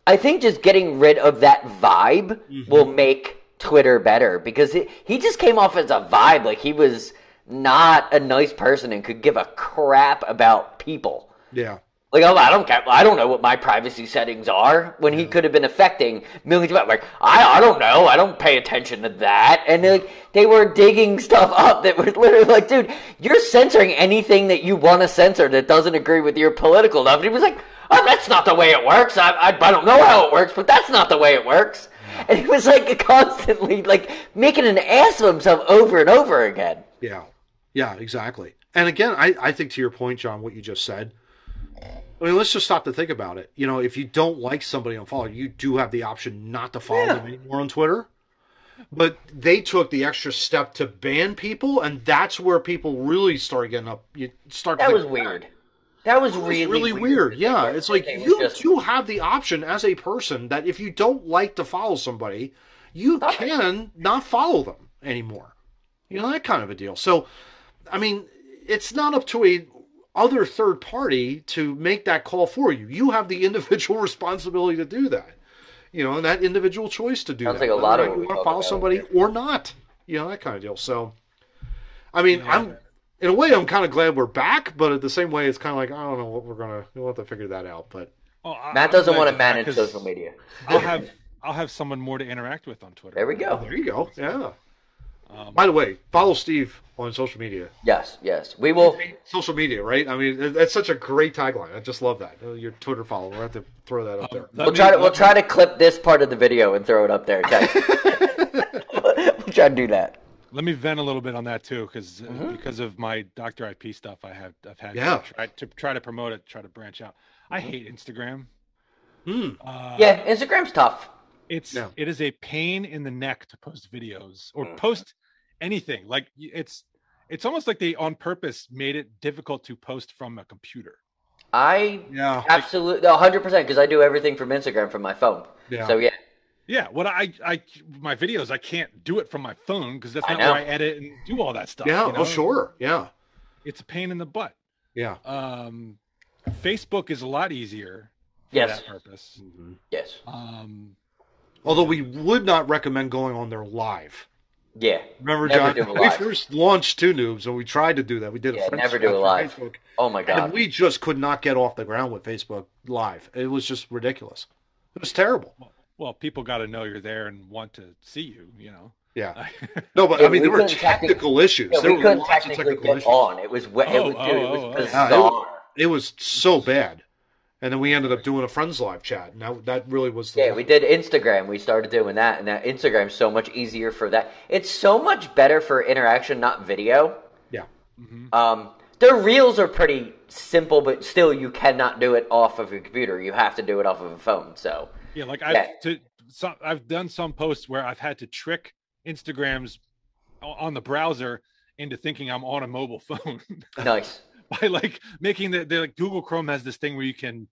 I think just getting rid of that vibe Mm-hmm. will make Twitter better because it, he just came off as a vibe like he was not a nice person and could give a crap about people. yeah Like, oh, I don't care. I don't know what my privacy settings are when he could have been affecting millions of people. Like, I, I don't know. I don't pay attention to that. And like, they were digging stuff up that was literally like, dude, you're censoring anything that you want to censor that doesn't agree with your political stuff. And he was like, oh, that's not the way it works. I, I, I don't know how it works, but that's not the way it works. And he was like constantly like making an ass of himself over and over again. yeah yeah exactly and again i i think to your point john what you just said I mean, let's just stop to think about it. You know, if you don't like somebody on follow, you do have the option not to follow Yeah. them anymore on Twitter. But they took the extra step to ban people, and that's where people really start getting up. You start. That was weird. That was It was really really weird. Yeah, it's like you just- do have the option as a person that if you don't like to follow somebody, you Stop it. can not follow them anymore. You know that kind of a deal. So, I mean, it's not up to a other third party to make that call for you. You have the individual responsibility to do that. You know, and that individual choice to do Sounds that. like a lot of whether what we you want to follow somebody here. or not. You know that kind of deal. So, I mean, Yeah. I'm in a way I'm kind of glad we're back, but at the same way, it's kind of like I don't know what we're gonna we'll have to figure that out. But oh, I- Matt doesn't want to you're back manage 'cause social media. I'll have I'll have someone more to interact with on Twitter. There we go. There you go. Yeah. Um, By the way, follow Steve on social media. Yes, yes. We will. Social media, right? I mean, it- that's such a great tagline. I just love that. Uh, Your Twitter follow. We'll have to throw that up there. let We'll me- try to we'll try to clip this part of the video and throw it up there. Okay. we'll try to do that. Let me vent a little bit on that too, because Mm-hmm. because of my Doctor IP stuff, I have I've had Yeah. to try to try to promote it, try to branch out. I hate Instagram. Hmm. Uh, Yeah, Instagram's tough. It's Yeah. it is a pain in the neck to post videos or Mhm. post anything. Like it's it's almost like they on purpose made it difficult to post from a computer. I Yeah. absolutely 100 percent because I do everything from Instagram from my phone. Yeah. So yeah, Yeah, what I I my videos I can't do it from my phone because that's not know. where I edit and do all that stuff. Yeah. you know? Oh, sure. Yeah. It's a pain in the butt. Yeah. Um, Facebook is a lot easier for Yes. that purpose. yes, Um, Although we would not recommend going on there live. yeah. Remember, Never John? do we first launched Two Noobs, and we tried to do that. We did Yeah, a never do chat a live. Facebook, Oh my and god. we just could not get off the ground with Facebook live. It was just ridiculous. It was terrible. well, people got to know you're there and want to see you. You know. Yeah. No, but Yeah, I mean, we there were couldn't technical issues. Yeah, there we were couldn't lots of technically technical get issues. on. It was we- it Oh, was, oh, dude, it oh, was oh. oh, oh. bizarre. It was- It was so bad. And then we ended up doing a friends live chat. Now that that really was the Yeah, we did Instagram. We started doing that, and that Instagram's so much easier for that. It's so much better for interaction, not video. Yeah. Mhm. Um, their reels are pretty simple, but still, you cannot do it off of a computer. You have to do it off of a phone. So, Yeah, like I've Yeah. to some I've done some posts where I've had to trick Instagrams on the browser into thinking I'm on a mobile phone nice. by like making the, the like Google Chrome has this thing where you can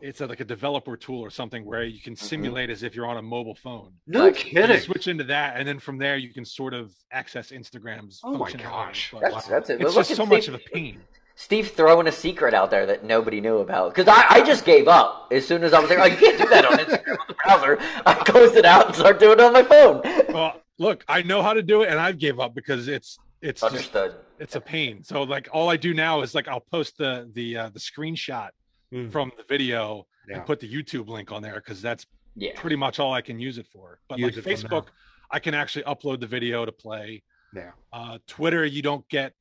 it's a, like a developer tool or something where you can mm-hmm. simulate as if you're on a mobile phone. No. You kidding. switch into that, and then from there you can sort of access Instagram's. Oh my gosh. but That's that's it. It's Look just so Steve, much of a pain. Steve throwing a secret out there that nobody knew about. Because I, I just gave up as soon as I was like, oh, you can't do that on Instagram on the browser. I closed it out and started doing it on my phone. Well, look, I know how to do it, and I've gave up because it's it's just Understood. It's a pain. So like all I do now is like I'll post the the uh, the screenshot Mm. from the video Yeah. and put the YouTube link on there because that's Yeah. pretty much all I can use it for. But Use like Facebook, I can actually upload the video to play. Yeah. Uh, Twitter, you don't get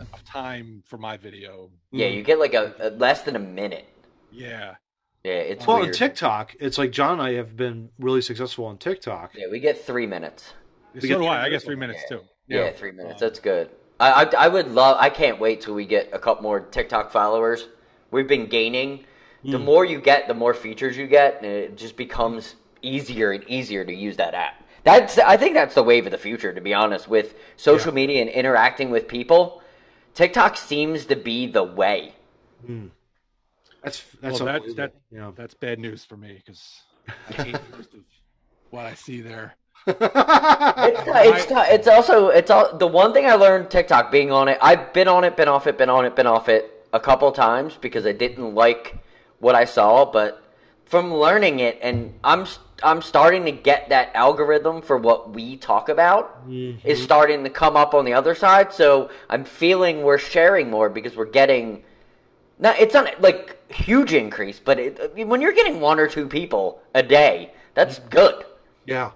enough time for my video. Yeah, you get like a, a less than a minute. Yeah. Yeah, it's Well, on. TikTok, it's like John and I have been really successful on TikTok. Yeah, we get three minutes. So get do three I. I get three on minutes too. Yeah, Yeah. three minutes. That's good. I, I I would love. I can't wait till we get a couple more TikTok followers. We've been gaining. The Hmm. more you get, the more features you get, and it just becomes easier and easier to use that app. That's I think that's the wave of the future. To be honest, with social media and interacting with people, TikTok seems to be the way. That's that's Well, that- that- yeah. That's bad news for me because I hate most of what I see there. It's it's it's also it's all the one thing I learned TikTok being on it. I've been on it, been off it, been on it, been off it a couple times because I didn't like what I saw. But from learning it, and I'm I'm starting to get that algorithm for what we talk about is mm-hmm. starting to come up on the other side. So I'm feeling we're sharing more because we're getting. Now it's not like huge increase, but it, when you're getting one or two people a day, that's mm-hmm. good. yeah.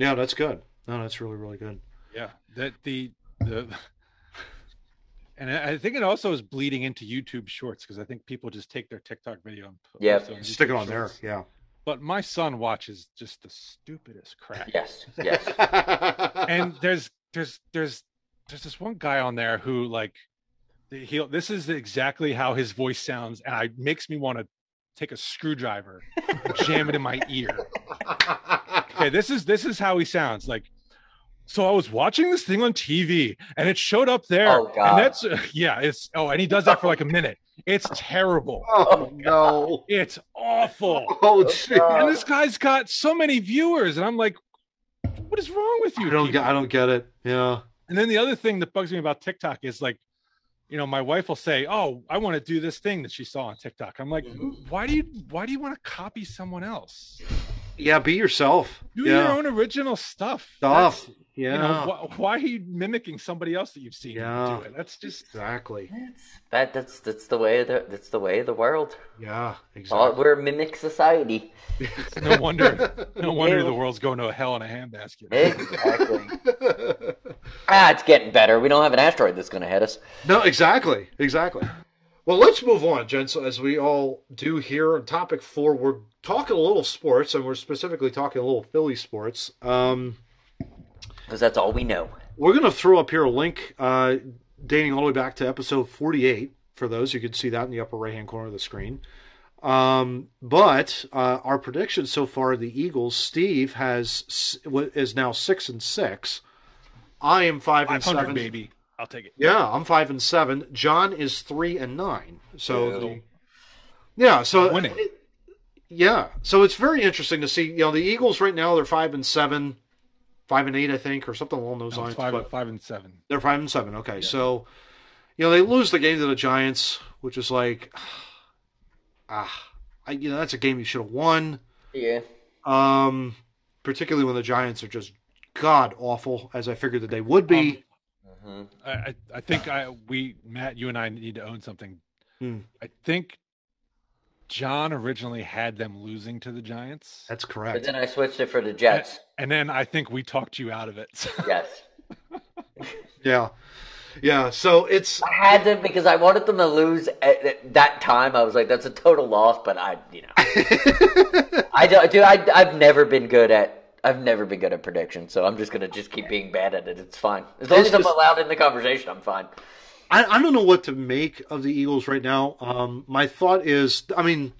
Yeah, that's good. No, that's really really good. Yeah, that the the, and I I think it also is bleeding into YouTube Shorts because I think people just take their TikTok video and put Yep. post on Stick it YouTube on there. Yeah. But my son watches just the stupidest crap. Yes, yes. and there's there's there's there's this one guy on there who like he this is exactly how his voice sounds and it makes me want to take a screwdriver and jam it in my ear okay this is this is how he sounds like so I was watching this thing on TV and it showed up there Oh, God. and that's yeah it's oh and he does that for like a minute it's terrible oh no. it's awful Oh, oh gee. God. and this guy's got so many viewers and I'm like what is wrong with you I don't people? get I don't get it. Yeah. And then the other thing that bugs me about TikTok is like, you know, my wife will say, "Oh, I want to do this thing that she saw on TikTok." I'm like, mm-hmm. "Why do you why do you want to copy someone else? Yeah, be yourself. Do yeah. your own original stuff." stuff. That's- Yeah. You know, wh- why are you mimicking somebody else that you've seen Yeah. do it? That's just exactly. That that's that's the way of the that's the way of the world. Yeah, All, exactly. we're a mimic society. no wonder. No wonder the world's going to a hell in a handbasket. Exactly. ah, it's getting better. We don't have an asteroid that's going to hit us. no, exactly, exactly. Well, let's move on, gents, as we all do here. On topic four, we're talking a little sports, and we're specifically talking a little Philly sports. Um, Because that's all we know. we're going to throw up here a link uh, dating all the way back to episode 48 for those. You can see that in the upper right hand corner of the screen. Um, but uh, our prediction so far, the Eagles, Steve has s- is now six and six. I am five and 500 seven. baby. I'll take it. Yeah, I'm five and seven. John is three and nine. So, Ew. the- yeah, so Winning. yeah, so it's very interesting to see. You know, the Eagles right now they're five and seven, five and eight, I think, or something along those No, lines. five, but five and seven. they're five and seven. Okay, so you know they lose the game to the Giants, which is like, ah, I, you know that's a game you should have won. Yeah. Um, particularly when the Giants are just god awful, as I figured that they would be. hmm I, I, I think I we Matt, you and I need to own something. Hmm. I think John originally had them losing to the Giants, that's correct. But then I switched it for the Jets. and then I think we talked you out of it. So. Yes. Yeah, yeah. So it's I had them because I wanted them to lose at at that time. I was like, that's a total loss, but I, you know, I do, dude, I, I've never been good at, I've never been good at predictions, so I'm just gonna just keep being bad at it. It's fine as long It's as I'm allowed in the conversation. I'm fine. I, I don't know what to make of the Eagles right now. Um, my thought is, I mean,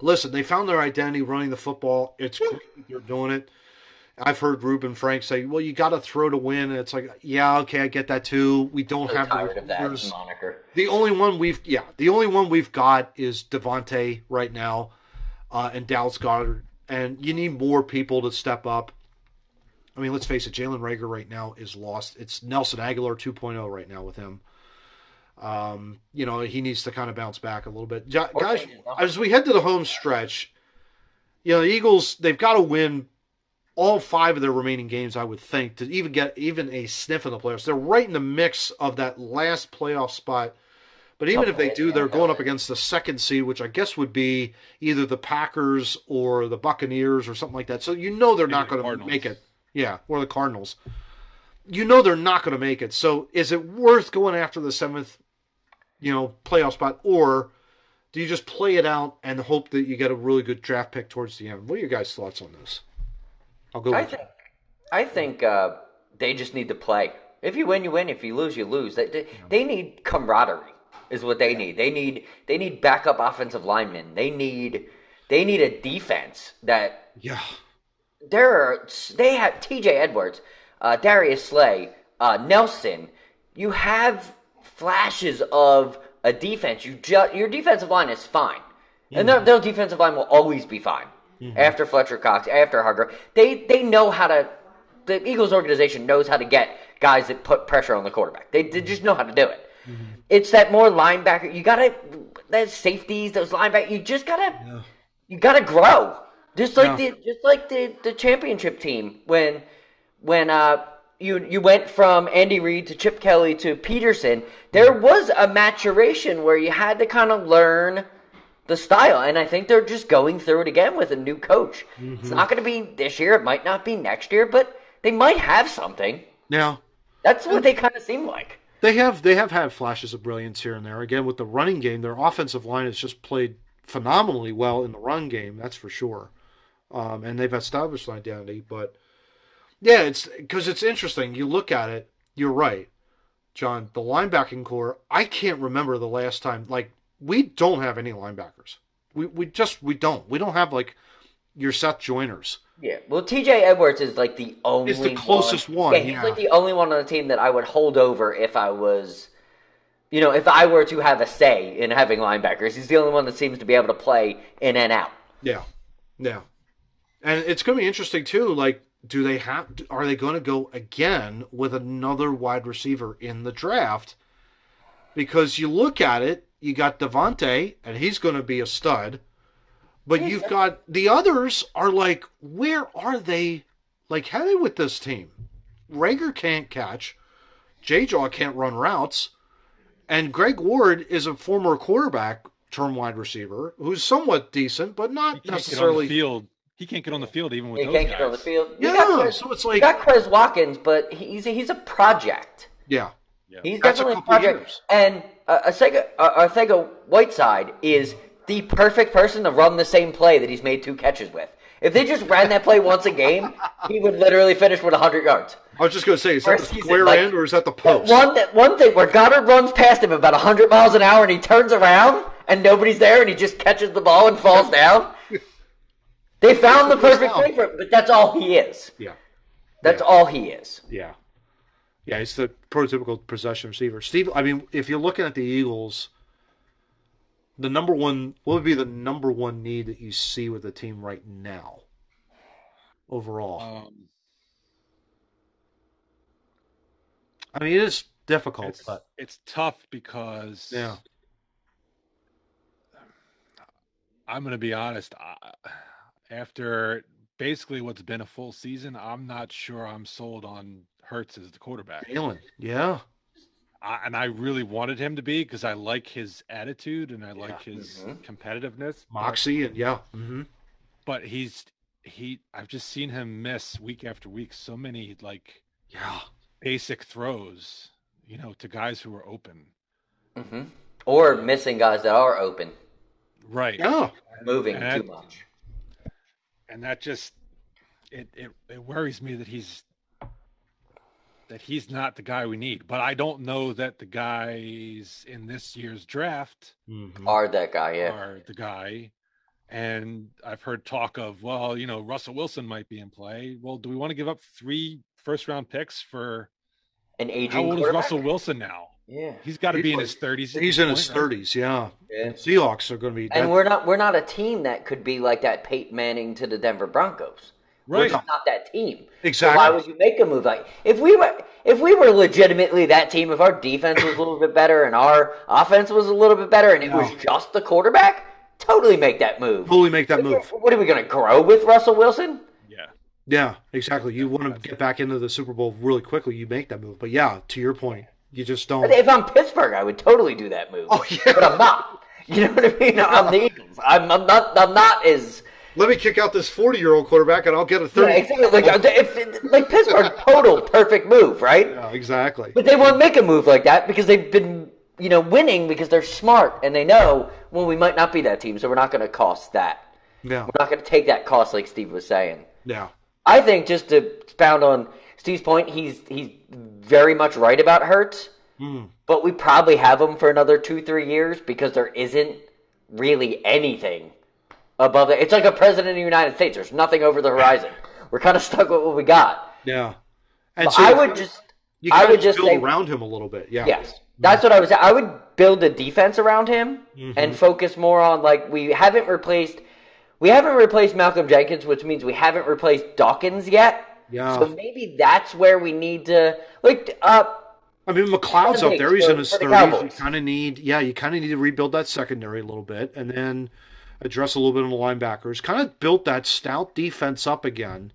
listen, they found their identity running the football. It's great they're doing it. I've heard Reuben Frank say, "Well, you got to throw to win." And it's like, yeah, okay, I get that too. We don't I'm have tired the of that moniker. The only one we've, yeah, the only one we've got is DeVonta right now, uh, and Dallas Goedert, and you need more people to step up. I mean, let's face it, Jalen Reagor right now is lost. It's Nelson Agholor 2.0 right now with him. Um, you know, he needs to kind of bounce back a little bit. Guys, as we head to the home stretch, you know, the Eagles, they've got to win all five of their remaining games, I would think, to even get even a sniff in the playoffs. They're right in the mix of that last playoff spot. But even if they do, they're going up against the second seed, which I guess would be either the Packers or the Buccaneers or something like that. So you know they're not Maybe the going to make it. Yeah, or the Cardinals. You know they're not going to make it. So is it worth going after the seventh, you know, playoff spot, or do you just play it out and hope that you get a really good draft pick towards the end? What are your guys' thoughts on this? I'll go. I with you. think, I think uh, they just need to play. If you win, you win. If you lose, you lose. They, they, they need camaraderie, is what they need. They need they need backup offensive linemen. They need they need a defense that Yeah. there are they have T.J. Edwards, uh, Darius Slay, uh, Nelson. You have flashes of a defense. You ju- your defensive line is fine, and their, their defensive line will always be fine. After Fletcher Cox, after Harger, they they know how to. The Eagles organization knows how to get guys that put pressure on the quarterback. They, they just know how to do it. It's that more linebacker. You gotta those safeties, those linebackers. You just gotta you gotta grow. Just like Yeah. the just like the, the championship team when when uh you you went from Andy Reid to Chip Kelly to Pederson, there was a maturation where you had to kind of learn the style, and I think they're just going through it again with a new coach. It's not going to be this year. It might not be next year, but they might have something. Now That's what they kind of seem like. They have they have had flashes of brilliance here and there. Again, with the running game, their offensive line has just played phenomenally well in the run game. That's for sure. Um, and they've established an identity. But yeah, it's because it's interesting. You look at it. You're right, John. The linebacking core. I can't remember the last time. Like we don't have any linebackers. We we just we don't. We don't have like your Seth Joyners. Yeah, well, T.J. Edwards is like the only Is the closest one, Yeah, he's yeah. like the only one on the team that I would hold over if I was, you know, if I were to have a say in having linebackers. He's the only one that seems to be able to play in and out. Yeah, yeah, and it's going to be interesting too. Like, do they have? Are they going to go again with another wide receiver in the draft? Because you look at it, you got DeVonta, and he's going to be a stud. But you've got the others are like, where are they? Like headed with this team? Reagor can't catch, J Jaw can't run routes, and Greg Ward is a former quarterback term wide receiver who's somewhat decent, but He not can't get on necessarily. the field. He can't get on the field even with He those can't guys. get on the field. You Yeah, got Quez, so it's you like got Quez Watkins, but he's he's a project. yeah, He's That's definitely a, couple project. years. And uh, Arcega, uh, Arcega Whiteside is the perfect person to run the same play that he's made two catches with. If they just ran that play once a game, he would literally finish with 100 yards. I was just going to say, is that the square like- end or is that the post? one that one thing where Goedert runs past him about 100 miles an hour and he turns around and nobody's there and he just catches the ball and falls down. They found the perfect down. play for it, but that's all he is. Yeah, That's Yeah. all he is. yeah, yeah. He's the prototypical possession receiver. Steve, I mean, if you're looking at the Eagles, the number one, what would be the number one need that you see with the team right now, overall? Um, I mean, it is difficult, it's, but it's tough because yeah, I'm going to be honest. I, after basically what's been a full season, I'm not sure I'm sold on Hurts as the quarterback. Jalen, yeah, I, and I really wanted him to be because I like his attitude and I like his Mhm. competitiveness. but- Moxie, and yeah, hmm but he's he. I've just seen him miss week after week so many like yeah, basic throws, you know, to guys who are open. hmm Or missing guys that are open, Right. yeah. moving And too that- much. and that just it, it it worries me that he's that he's not the guy we need. But I don't know that the guys in this year's draft Mhm. Are that guy? Yeah. are the guy. And I've heard talk of, well, you know, Russell Wilson might be in play. Well, do we want to give up three first round picks for An aging. how old is? Russell Wilson now? Yeah. He's got to be in his thirties. He's in his thirties, yeah. Yeah. Seahawks are going to be. And that- we're not we're not a team that could be like that Peyton Manning to the Denver Broncos. We're Right. just not that team. So exactly. why would you make a move like if we were if we were legitimately that team, if our defense was a little bit better and our offense was a little bit better and it was just the quarterback, totally make that move. Fully make that move. What are we gonna grow with Russell Wilson? Yeah. Yeah, exactly. You want to get back into the Super Bowl really quickly, you make that move. But yeah, to your point, you just don't. If I'm Pittsburgh, I would totally do that move. Oh, yeah. But I'm not. You know what I mean? I'm the Eagles. I'm, I'm not. I'm not as. Let me kick out this forty-year-old quarterback, and I'll get a Yeah, thirty. exactly. Like, uh, if, like Pittsburgh, total perfect move, right? Yeah, exactly. But they won't make a move like that because they've been, you know, winning because they're smart and they know, well, we might not be that team, so we're not going to cost that. Yeah, We're not going to take that cost, like Steve was saying. yeah, I think just to expound on Steve's point, he's he's very much right about Hurts, Mm. but we probably have him for another two, three years because there isn't really anything above it. It's like a president of the United States. There's nothing over the horizon. We're kind of stuck with what we got. yeah. And so I would just, you I would just build say, around him a little bit. Yeah. yes, that's what I was. I would build a defense around him Mm-hmm. and focus more on like we haven't replaced. We haven't replaced Malcolm Jenkins, which means we haven't replaced Dawkins yet. Yeah. So maybe that's where we need to like. Uh, I mean, McLeod's up there. He's in his thirties. You kind of need, yeah, you kind of need to rebuild that secondary a little bit, and then address a little bit on the linebackers. Kind of built that stout defense up again.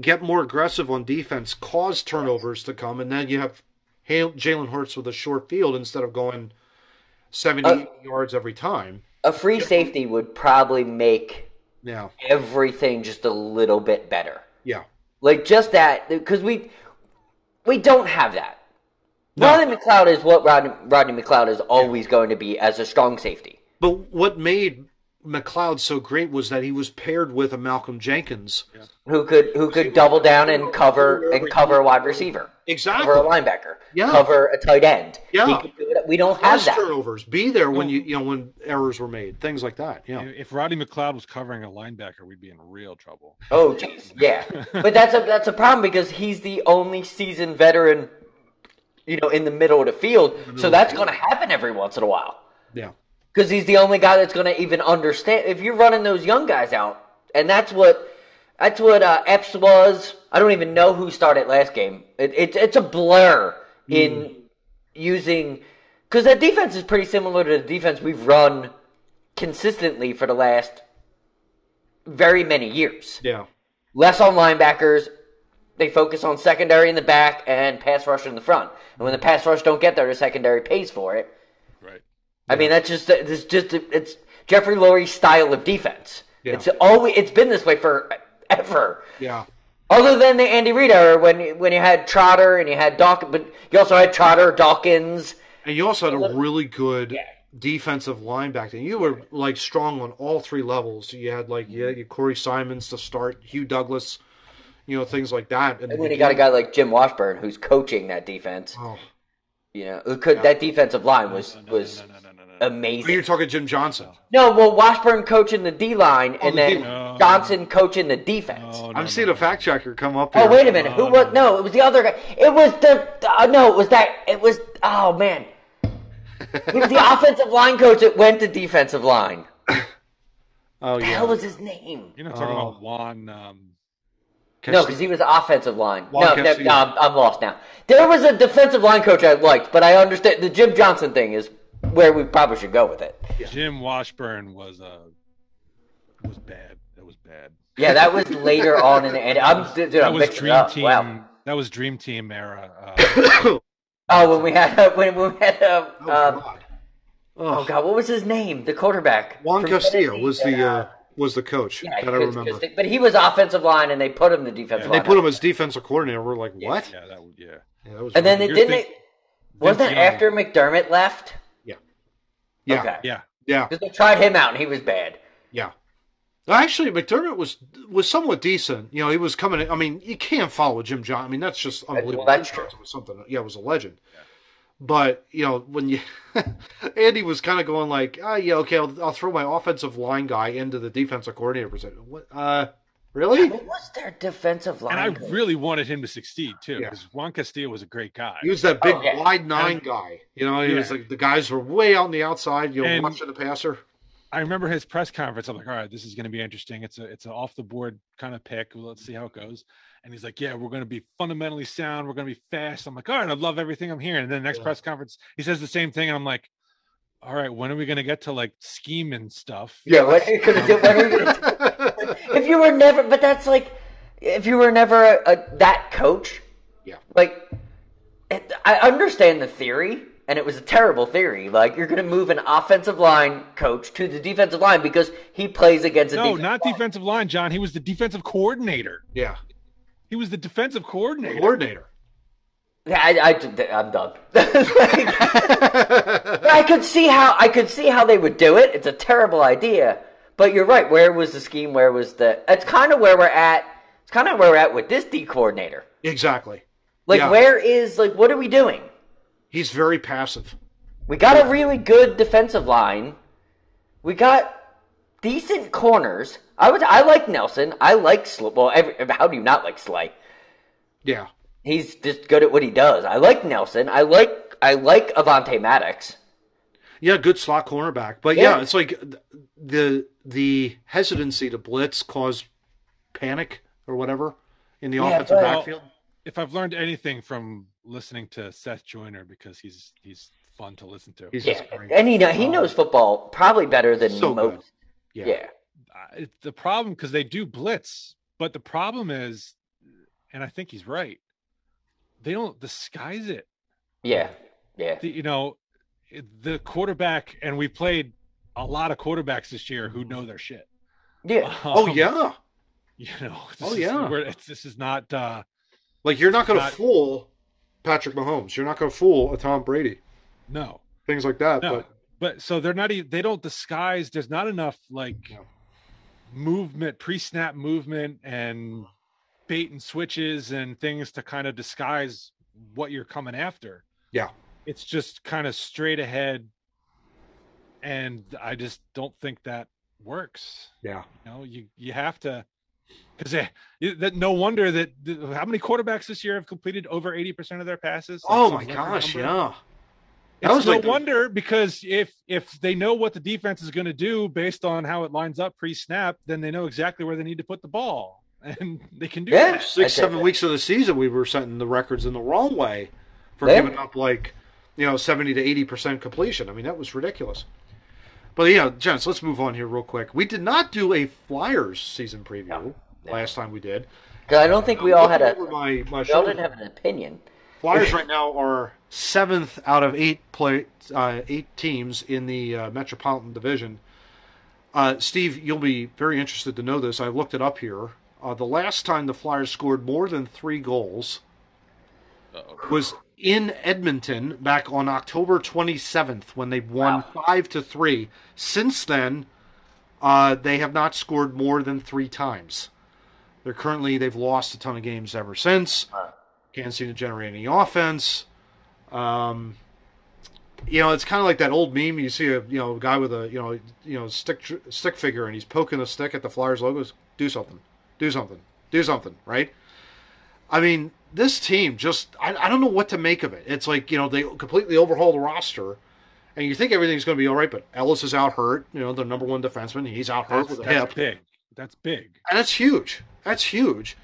Get more aggressive on defense. Cause turnovers to come, and then you have Jalen Hurts with a short field instead of going 70 Uh, yards every time. a free safety would probably make Yeah, everything just a little bit better. yeah, Like just that, because we we don't have that. No. Rodney McLeod is what Rodney, Rodney McLeod is always going to be as a strong safety. But what made McLeod so great was that he was paired with a Malcolm Jenkins. who could who could double down and cover and cover a wide receiver, Exactly. cover a linebacker, Yeah. cover a tight end. Yeah. Do we don't have Cause that. turnovers. Be there when you you know when errors were made. Things like that. Yeah. If Roddy McLeod was covering a linebacker, we'd be in real trouble. Oh, jeez, yeah. but that's a that's a problem because he's the only seasoned veteran, you know, in the middle of the field. So that's going to happen every once in a while Yeah. Because he's the only guy that's going to even understand. If you're running those young guys out, and that's what that's what uh, Epps was. I don't even know who started last game. It, it, it's a blur in using because that defense is pretty similar to the defense we've run consistently for the last very many years Yeah. less on linebackers, they focus on secondary in the back and pass rush in the front. And when the pass rush don't get there, the secondary pays for it. Right. I mean, that's just it's just it's Jeffrey Lurie's style of defense. Yeah. It's always it's been this way forever. Yeah. Other than the Andy Reid era, when when you had Trotter and you had Dawkins, but you also had Trotter, Dawkins. And you also had a really good defensive line back then. You were like strong on all three levels. You had like yeah, you mm-hmm. Corey Simons to start, Hugh Douglas, you know things like that. And then you got a guy like Jim Washburn who's coaching that defense. Oh, You know, who could that defensive line was No, no, was no, oh, amazing. you're talking Jim Johnson. No, well, Washburn coaching the D line, Oh, and the then D-line. No. Johnson coaching the defense. No, no, I'm no, seeing no. a fact checker come up. Oh here. wait a minute, who No, was? no. No, it was the other guy. It was the uh, no, it was that. It was oh man, he was the offensive line coach that went to defensive line. Oh the yeah. hell was his name? You're not talking Oh. about Juan. Um, No, because he was offensive line. Juan no, no, no, I'm, I'm lost now. There was a defensive line coach I liked, but I understand the Jim Johnson thing is where we probably should go with it. Jim Washburn was uh was bad. That was bad. Yeah, that was later on in the end. I'm dude, That I'm was Dream up. Team. Wow. That was Dream Team era. Uh, Oh, when we had uh, when, when we had uh, Oh, um, God. oh god, what was his name? The quarterback. Juan Castillo Tennessee was the that, uh, was the coach yeah, that I remember. they- but he was offensive line, and they put him the defensive And they put him as defensive coordinator. We're like, what? yeah, that would yeah. Yeah, that was and then they. You're didn't. think- It, wasn't Vince after McDermott left? Yeah, Okay. Yeah. yeah, Because they tried him out, and he was bad. yeah. Actually, McDermott was was somewhat decent. You know, he was coming. In, I mean, you can't follow Jim John. I mean, that's just unbelievable. that's Jim true. Johnson was something. Yeah, it was a legend. But you know, when you Andy was kind of going like, oh yeah, okay, I'll, I'll throw my offensive line guy into the defensive coordinator position. What? Uh, really? What was their defensive line? And I coach? really wanted him to succeed too, Yeah. because Juan Castillo was a great guy. He was that big Oh, yeah. wide nine And- guy. You know, he was like the guys were way out on the outside. You know, And- watching the passer. I remember his press conference. I'm like, all right, this is going to be interesting. It's a it's an off the board kind of pick. Well, let's see how it goes. And he's like, yeah, we're going to be fundamentally sound. We're going to be fast. I'm like, all right, I love everything I'm hearing. And then the next Yeah. press conference, he says the same thing, and I'm like, all right, when are we going to get to like scheme and stuff? Yeah, what are you gonna do? What are you gonna do? if you were never, but that's like, if you were never a, a, that coach, Yeah. like, it, I understand the theory, and it was a terrible theory. Like, you're going to move an offensive line coach to the defensive line because he plays against a No, defensive not line. defensive line, John. He was the defensive coordinator. yeah, He was the defensive coordinator. coordinator. Yeah, I, I, I'm done. But I could see how I could see how they would do it. It's a terrible idea, but you're right. Where was the scheme? Where was the? It's kind of where we're at. It's kind of where we're at with this D coordinator. exactly. Like, Yeah. where is like what are we doing? He's very passive. We got a really good defensive line. We got decent corners. I would. I like Nelson. I like Slay. Well, every, how do you not like Slay? Yeah. He's just good at what he does. I like Nelson. I like. I like Avonte Maddox. Yeah, good slot cornerback. But yeah, Yeah. it's like the the hesitancy to blitz caused panic or whatever in the Yeah, offensive but- backfield. If I've learned anything from listening to Seth Joyner, because he's he's fun to listen to. He's Yeah, and he know, he knows football probably better than So most. good. Yeah. Yeah. uh, the problem because they do blitz, but the problem is, and I think he's right, they don't disguise it. yeah, yeah, The- you know, the quarterback, and we played a lot of quarterbacks this year who know their shit. yeah. Oh Um, yeah. you know. This Oh, is- yeah. this is not. uh Like you're not going to fool Patrick Mahomes. You're not going to fool a Tom Brady. No, Things like that. no. But But so they're not. even They don't disguise. There's not enough like No. movement, pre-snap movement, and bait and switches and things to kind of disguise what you're coming after. Yeah. it's just kind of straight ahead, and I just don't think that works. yeah. You know, you you have to because eh, that no wonder that how many quarterbacks this year have completed over eighty percent of their passes. Like Oh my gosh, number. yeah. That It's was no like the- wonder because if if they know what the defense is going to do based on how it lines up pre-snap, then they know exactly where they need to put the ball, and they can do Yeah. that. Six, I seven did. weeks of the season, we were setting the records in the wrong way for Yeah. giving up like, you know, 70 to 80% completion. I mean, that was ridiculous. But, yeah, gents, let's move on here real quick. We did not do a Flyers season preview No. No. last time we did. Because I don't think we all had a. Over my, my We all shoulder. didn't have an opinion. Flyers right now are seventh out of eight play uh, eight teams in the uh, Metropolitan Division. Uh, Steve, you'll be very interested to know this. I looked it up here. Uh, the last time the Flyers scored more than three goals was in Edmonton back on October 27th when they won five to three. Since then, uh, they have not scored more than three times. They're currently they've lost a ton of games ever since. Can't seem to generate any offense. Um, you know, it's kind of like that old meme. You see a you know guy with a you know you know stick stick figure, and he's poking a stick at the Flyers logos. Do something. Do something. Do something. Right. I mean, this team just I, I don't know what to make of it. It's like you know they completely overhaul the roster, and you think everything's going to be all right, but Ellis is out hurt. You know, the number one defenseman, he's out hurt That's, with a that's hip big. That's big. and that's huge. That's huge.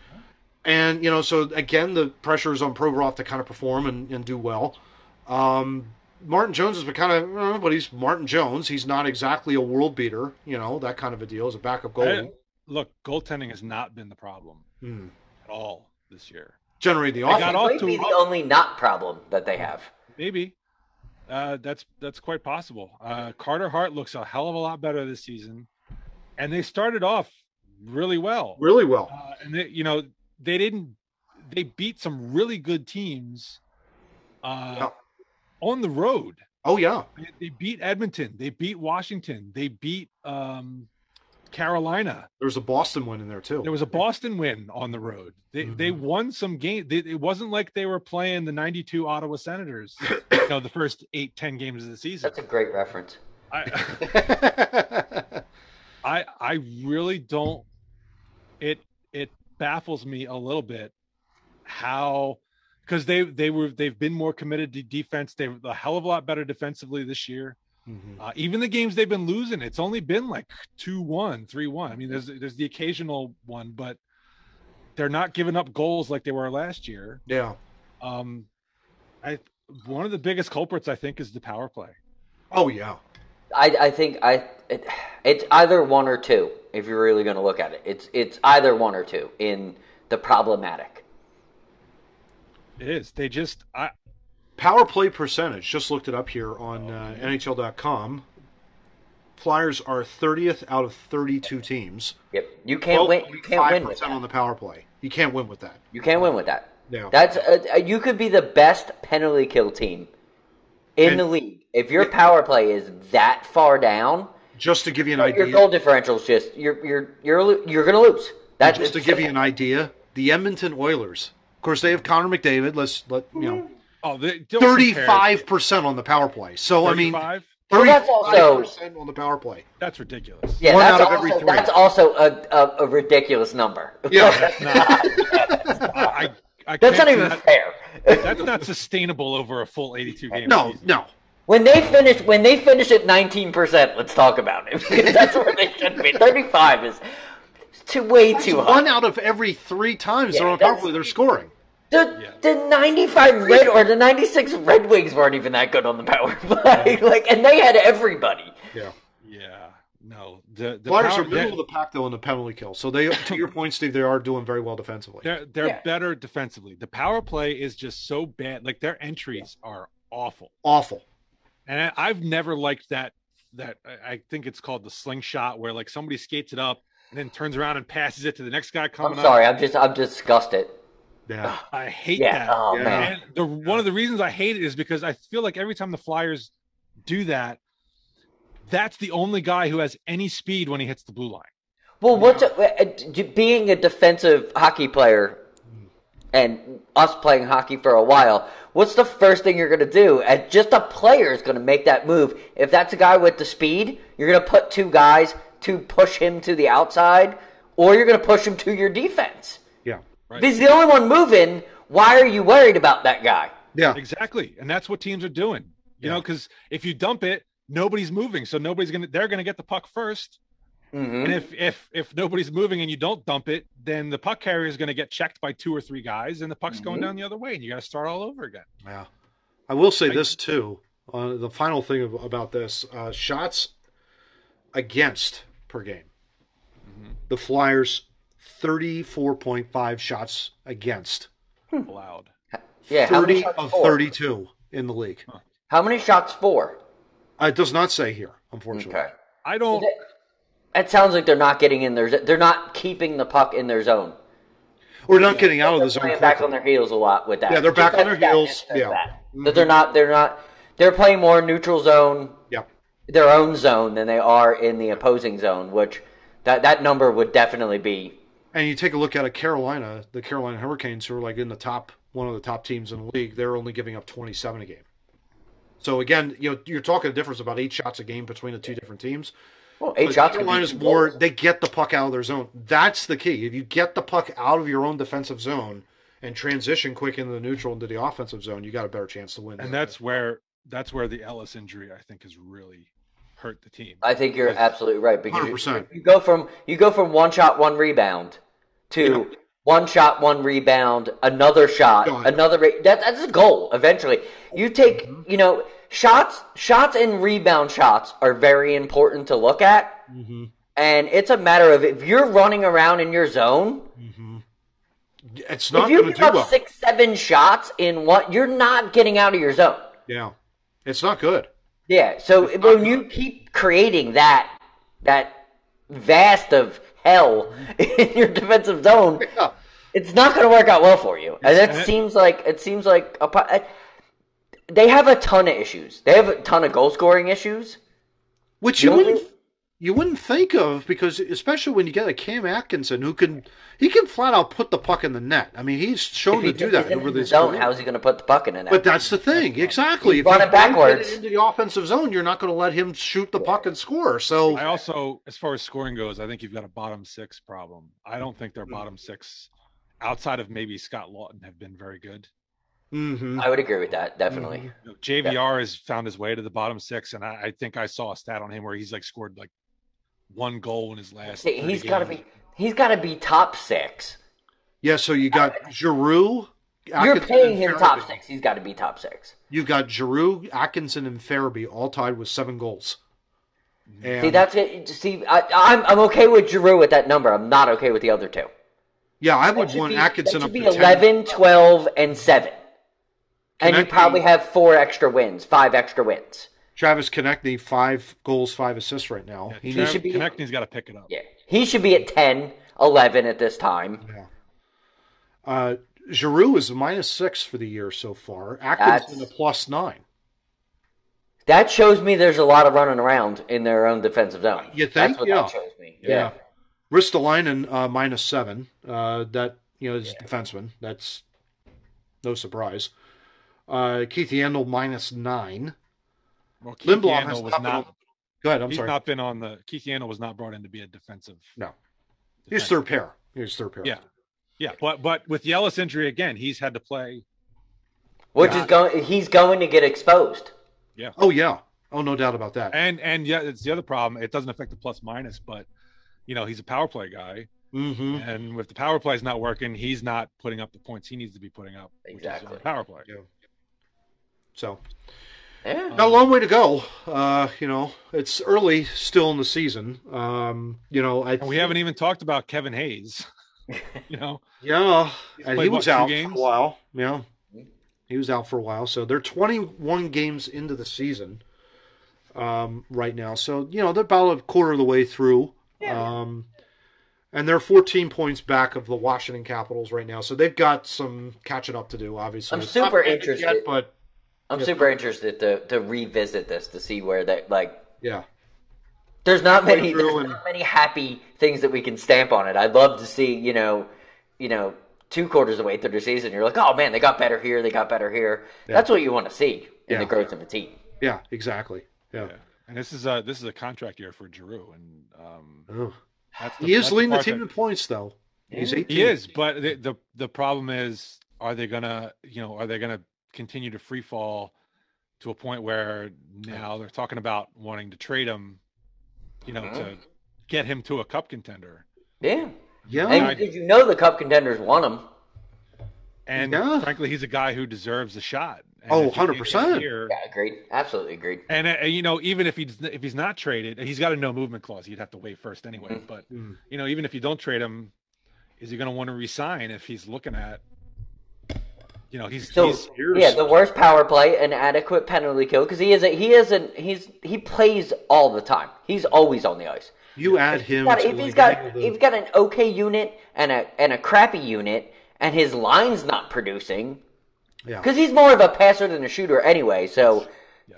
And you know, so again, the pressure is on Provorov to kind of perform and, and do well. Um, Martin Jones has been kind of, but he's Martin Jones. He's not exactly a world beater, you know, that kind of a deal as a backup goalie. I- look, goaltending has not been the problem Hmm. at all this year. Generate the They got offense. off Might to be the only not problem that they have. Maybe. Uh, that's that's quite possible. Uh, Carter Hart looks a hell of a lot better this season, and they started off really well. really well. Uh, and they, you know, they didn't. They beat some really good teams uh, Yeah. on the road. Oh yeah, They, they beat Edmonton. They beat Washington. They beat um, Carolina. there was a Boston win in there too. There was a Boston win on the road. They they Mhm. won some game. They, it wasn't like they were playing the '92 Ottawa Senators. you know, the first eight ten games of the season. That's a great reference. I, I I really don't. It it baffles me a little bit how because they they were they've been more committed to defense. They're a hell of a lot better defensively this year. Mhm. Uh, even the games they've been losing, it's only been like 2-1, 3-1. I mean, there's there's the occasional one, but they're not giving up goals like they were last year. Yeah. Um, I one of the biggest culprits I think is the power play. Oh yeah. I, I think I it, it's either one or two. If you're really going to look at it, it's it's either one or two in the problematic. It is. They just I Power play percentage. Just looked it up here on uh, NHL.com. Flyers are 30th out of 32 teams. Yep, you can't win. You can't win with 5% that. on the power play. You can't win with that. You can't win with that. Yeah. That's uh, you could be the best penalty kill team in And- the league if your power play is that far down. Just to give you an Your idea, your goal differential is just you're you're you're you're gonna lose. That's just to give you an idea, the Edmonton Oilers. Of course, they have Connor McDavid. Let's let you know, oh they don't compare. 35 percent on the power play. So I mean, 35? Well, that's 35 also- percent on the power play. That's ridiculous. Yeah, One that's out of every also, three. that's also a, a, a ridiculous number. Yeah, I, I that's can't not see even that- fair. That's not sustainable over a full 82 game no, season. no. When they finish, when they finish at nineteen percent, let's talk about it. That's where they should be. Thirty-five is too way too high. One out of every three times they're on power play, they're scoring. The, Yeah. the 95 Red or the 96 Red Wings weren't even that good on the power play. like, and they had everybody. Yeah. Yeah, no. The, the Flyers power- are middle they're- of the pack though in the penalty kill. So they, to your point, Steve, they are doing very well defensively. They're they're Yeah. better defensively. The power play is just so bad. Like their entries are awful. Awful. And I, I've never liked that. That I I think it's called the slingshot, where like somebody skates it up and then turns around and passes it to the next guy coming I'm up. sorry, I'm just I'm disgusted. Yeah. I hate Yeah. that. Oh Yeah. man. And the one of the reasons I hate it is because I feel like every time the Flyers do that, that's the only guy who has any speed when he hits the blue line. Well, what's a, uh, d- being a defensive hockey player and us playing hockey for a while? What's the first thing you're going to do? And just a player is going to make that move. If that's a guy with the speed, you're going to put two guys to push him to the outside, or you're going to push him to your defense. Yeah. Right. If he's the only one moving, why are you worried about that guy? Yeah. Exactly, and that's what teams are doing. You Yeah. know, because if you dump it, nobody's moving, so nobody's gonna. They're gonna get the puck first. hmm And if if if nobody's moving and you don't dump it, then the puck carrier is gonna get checked by two or three guys, and the puck's going Mhm. down the other way, and you got to start all over again. Yeah. I will say I- this too. Uh, the final thing of, about this uh, shots against per game. Mhm. The Flyers 34.5 shots against. allowed. Yeah, 30 of for? 32 in the league. How many shots for? Uh, It does not say here, unfortunately. Okay. I don't. It sounds like they're not getting in their. They're not keeping the puck in their zone. Or not getting out of the zone. They're back on their heels a lot with that. Yeah, they're back on their That- that heels. just says Yeah. that. That they're not. They're not. They're playing more neutral zone, Yeah. their own zone, than they are in the opposing zone. Which that that number would definitely be. And you take a look at a Carolina, the Carolina Hurricanes, who are like in the top, one of the top teams in the league. They're only giving up 27 a game. So again, you know, you're talking a difference about eight shots a game between the two different teams. Well, eight But shots. could be Carolina's more. They get the puck out of their zone. That's the key. If you get the puck out of your own defensive zone and transition quick into the neutral into the offensive zone, you got a better chance to win. And that's where that's where the Ellis injury I think is really hurt the team. I think you're absolutely right because you, 100%. you go from you go from one shot, one rebound to one shot, one rebound, another shot, God. another. Re- that, that's a goal. Eventually, you take Mm-hmm. you know shots, shots and rebound shots are very important to look at, Mm-hmm. and it's a matter of if you're running around in your zone. it's not if you going to give up well. six, seven shots in what, you're not getting out of your zone. Yeah, it's not good. Yeah. So when you keep creating that that vast of hell in your defensive zone, Yeah. it's not going to work out well for you. And it- seems like it seems like a, uh, they have a ton of issues. They have a ton of goal scoring issues. Which You you wouldn't you wouldn't think of because especially when you get a Cam Atkinson who can he can flat out put the puck in the net. I mean he's shown If he to do that in over the this zone, career. how's he going to put the puck in the net? But that's the thing, exactly. He's If you running don't get backwards. it into the offensive zone, you're not going to let him shoot the puck and score. So I also, as far as scoring goes, I think you've got a bottom six problem. I don't think their bottom six, outside of maybe Scott Laughton, have been very good. Mhm. I would agree with that definitely. Mm-hmm. You know, JVR has found his way to the bottom six, and I, I think I saw a stat on him where he's like scored like one goal in his last. See, He's got to be he's got to be top six. yeah, so you got Giroux. You're paying and him top six. He's got to be top six. You've got Giroux, Atkinson, and Farabee all tied with seven goals. And See, that's it. See, I, I'm I'm okay with Giroux at that number. I'm not okay with the other two. yeah, I would want be, Atkinson that up should to be 10. 11, 12, and 7. And you Konecny- probably have four extra wins, five extra wins. Travis Konecny, five goals, five assists right now. Yeah, He Trav- needs- should be- Konecny's got to pick it up. Yeah. He should be at 10, 11 at this time. uh, Giroux is a minus six for the year so far. Atkinson That's- a plus nine. That shows me there's a lot of running around in their own defensive zone. You think? That's what Yeah. that shows me. Yeah. Ristolainen uh, minus seven. Uh, that you know is defenseman. That's no surprise. Uh, Keith Yandle minus nine. Well, Keith Lindblom has Yandle was not been- not. Go ahead. I'm he's sorry. not been on the. Keith Yandle was not brought in to be a defensive. no, he's third pair. He's third pair. Yeah, yeah, but but with Yellis injury again, he's had to play. Which Yeah. is going he's going to get exposed. Yeah. Oh yeah. Oh no doubt about that. And and yeah, it's the other problem. It doesn't affect the plus minus, but you know he's a power play guy, Mm-hmm. and if the power play is not working, he's not putting up the points he needs to be putting up. which is on Exactly. power play. Yeah. So Yeah. got a long way to go. Uh, you know, it's early still in the season. Um, you know, I And we haven't even talked about Kevin Hayes. you know, Yeah, He's and he was out games? for a while. Yeah, he was out for a while. So they're 21 games into the season um, right now. So you know they're about a quarter of the way through. Um, and they're 14 points back of the Washington Capitals right now. So they've got some catching up to do. Obviously, I'm It's not super ended interested. yet, but I'm Yeah. super interested to, to revisit this to see where that like yeah, there's not Halfway many there's and- not many happy things that we can stamp on it. I'd love to see, you know, you know, two quarters of the way through the season, you're like, oh man, they got better here, they got better here. That's what you want to see in Yeah. the growth of a team. yeah, exactly. Yeah, yeah. and this is a this is a contract year for Giroux, and um, that's the, he is that's leading the part team that- in points though. He's 18. He is, but the, the the problem is, are they gonna, you know, are they gonna continue to free fall to a point where now they're talking about wanting to trade him, you know, to get him to a cup contender? Yeah. Yeah, And because you know the cup contenders want him. And Yeah. frankly, he's a guy who deserves a shot. And Oh, if he can't get 100%. here- Yeah, agreed. Absolutely agreed. And uh, you know, even if he's if he's not traded, he's got a no movement clause. You'd have to wait first anyway. Mhm. But Mm. you know, even if you don't trade him, is he going to want to resign if he's looking at, you know, he's, So he's yeah, the worst power play, an adequate penalty kill because he is a, he isn't he's he plays all the time. He's always on the ice. You add him. Got- to, if he's got if he's got an okay unit and a and a crappy unit, and his line's not producing, yeah. because he's more of a passer than a shooter anyway. So,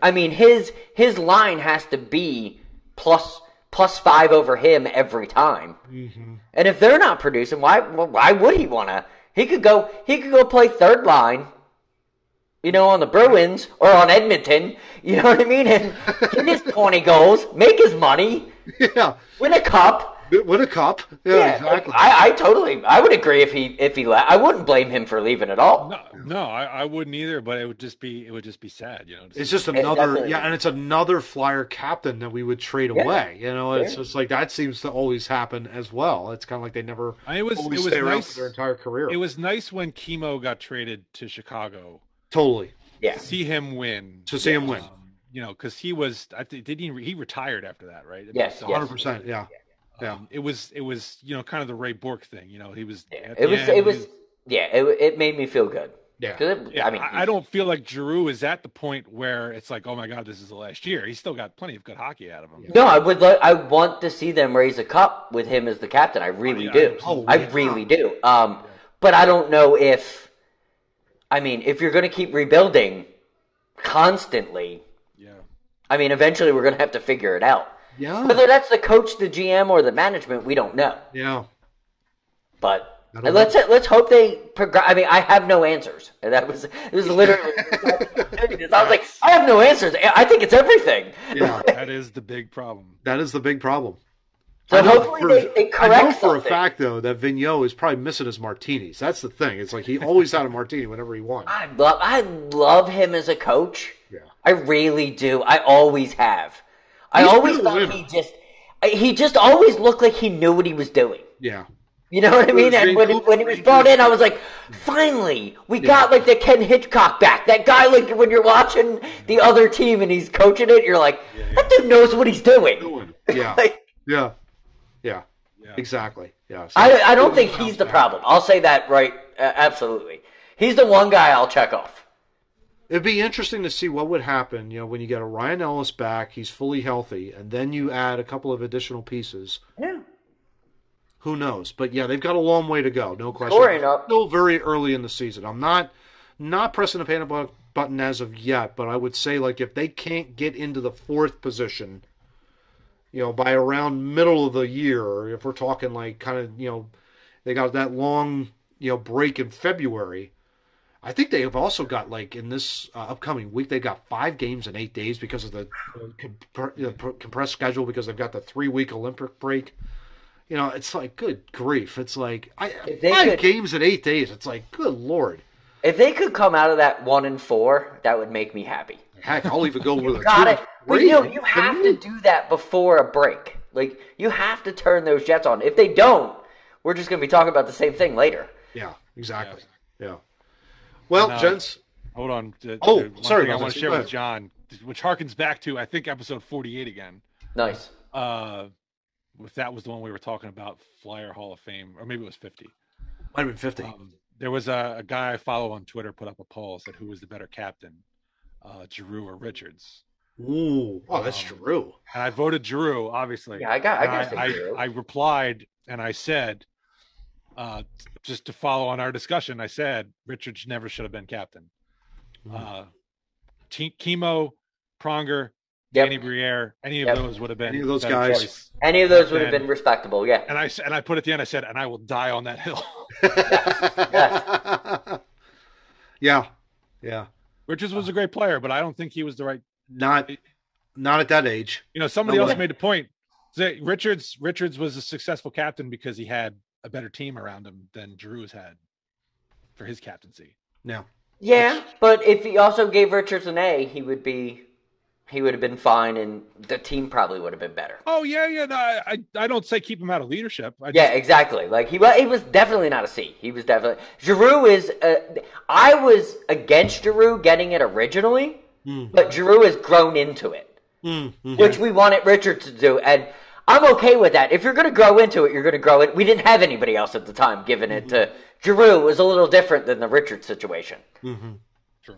I mean, his his line has to be plus plus five over him every time. Mm-hmm. And if they're not producing, why why would he want to? He could go he could go play third line. You know, on the Bruins or on Edmonton, you know what I mean, and get his twenty goals, make his money, yeah. win a cup. Win a cop! Yeah, Yeah, exactly. I, I totally, I would agree if he if he left. I wouldn't blame him for leaving at all. no, no, I, I wouldn't either. But it would just be it would just be sad, you know. to It's just another, definitely- yeah, and it's another flyer captain that we would trade Yeah. away. You know, it's Yeah. just like that seems to always happen as well. It's kind of like they never I mean, it was it was stay around nice. their entire career. It was nice when Kimmo got traded to Chicago. totally Yeah, See him win. to see him win. Um, you know, because he was, I think, did he? He retired after that, right? Yes, yes. Hundred percent. Yeah. Yeah. Um, it was, it was, you know, kind of the Ray Bourque thing. You know, he was. yeah. it was, end, it was, yeah, it it made me feel good. Yeah. it- Yeah, I mean, I, I don't feel like Giroux is at the point where it's like, oh my god, this is the last year. He's still got plenty of good hockey out of him. No, I would. Lo- I want to see them raise a cup with him as the captain. I really yeah, do. oh, I really do. Um, but I don't know if. I mean, if you're going to keep rebuilding constantly, Yeah. I mean, eventually we're going to have to figure it out. Yeah. Whether that's the coach, the GM, or the management, we don't know. Yeah. But let's let's hope they progress. I mean, I have no answers. And that was it was literally. I was like, I have no answers. I think it's everything. Yeah. That is the big problem. That is the big problem. So I know hopefully for- they, they correct I know for a fact though that Vigneault is probably missing his martinis. That's the thing. It's like he always had a martini whenever he won. I love I love him as a coach. Yeah. I really do. I always have. I He's always thought winner. he just he just always looked like he knew what he was doing. Yeah. You know what I mean? And when, when he was brought in, I was like, finally, we got like the Ken Hitchcock back. That guy, like when you're watching the other team and he's coaching it, you're like, that dude knows what he's doing. Yeah. Like, Yeah. Yeah. Yeah. Exactly. Yeah. So- I, I don't think he's the problem. I'll say that right. Uh, absolutely. He's the one guy I'll check off. It'd be interesting to see what would happen, you know, when you get a Ryan Ellis back, he's fully healthy, and then you add a couple of additional pieces. Yeah. Who knows? But yeah, they've got a long way to go, no question. Scoring up. Still very early in the season. I'm not not pressing the panic button as of yet, but I would say like if they can't get into the fourth position, you know, by around middle of the year, if we're talking like kind of, you know, they got that long, you know, break in February. I think they have also got like in this uh, upcoming week they've got five games in eight days because of the uh, compr- you pr- compressed schedule because they've got the three week Olympic break. You know, it's like good grief. It's like I, five could- games in eight days. It's like good lord. If they could come out of that one and four, that would make me happy. Heck, I'll even go with a Got two it. But you know, you have to do that before a break. Like you have to turn those jets on. If they don't, we're just going to be talking about the same thing later. Yeah, exactly. Yeah. Well, No. gents, Hold on. uh, Oh, uh, one sorry thing I want to share with John, which harkens back to I think episode 48 again. Nice. Uh, if that was the one we were talking about, Flyer Hall of Fame, or maybe it was 50. might have been fifty. Um, there was a, a guy I follow on Twitter put up a poll said who was the better captain, uh, Giroux or Richards, Ooh, oh, that's um, true. and I voted Giroux, obviously. Yeah, I got. I got. I, Giroux. I, I replied and I said, uh, just to follow on our discussion, I said Richards never should have been captain. Mhm. Uh, Te- Kimmo, Pronger, Yep. Danny Briere, any of Yep. those would have been Any of those guys. choice. Any of those would have been respectable. Yeah. And I s- and I put at the end, I said, and I will die on that hill. yeah, yeah. Richards was a great player, but I don't think he was the right. Not, not at that age. You know, somebody No else way. made a point. Say Richards Richards was a successful captain because he had a better team around him than Giroux's had for his captaincy. No. Yeah, but if he also gave Richards an A, he would be. He would have been fine, and the team probably would have been better. Oh yeah, yeah. No, I I- I don't say keep him out of leadership. I Yeah, just, exactly. Like he was, he was definitely not a C. He was definitely Giroux is. Uh, I was against Giroux getting it originally, Mm. but Giroux has grown into it, Mm, mhm. which we wanted Richards to do. And I'm okay with that. If you're going to grow into it, you're going to grow it. We didn't have anybody else at the time giving it to mm-hmm. Giroux. It was a little different than the Richard situation. Mm-hmm. True.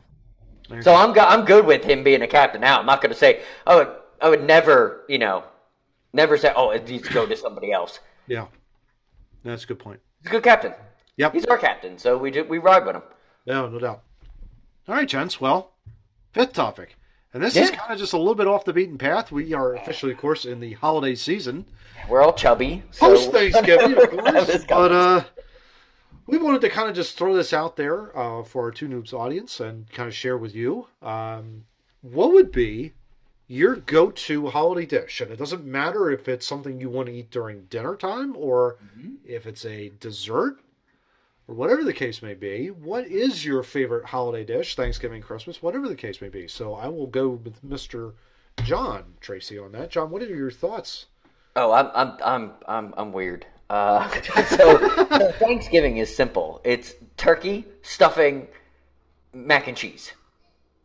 So I'm go- I'm good with him being a captain now. I'm not going to say I would I would never you know never say oh it needs to go to somebody else. Yeah, that's a good point. He's a good captain. Yep. He's our captain, so we do, we ride with him. No, no doubt. All right, gents. Well, fifth topic. And this is kind of just a little bit off the beaten path. We are officially, of course, in the holiday season. We're all chubby. So Post Thanksgiving, of course. But uh, we wanted to kind of just throw this out there uh, for our Two Noobs audience and kind of share with you. Um, what would be your go to holiday dish? And it doesn't matter if it's something you want to eat during dinner time or if it's a dessert or whatever the case may be, what is your favorite holiday dish, Thanksgiving, Christmas, whatever the case may be? So I will go with Mr. John Tracy on that. John, what are your thoughts? Oh, I'm I'm I'm I'm I'm weird. Uh, so, Thanksgiving is simple. It's turkey, stuffing, mac and cheese.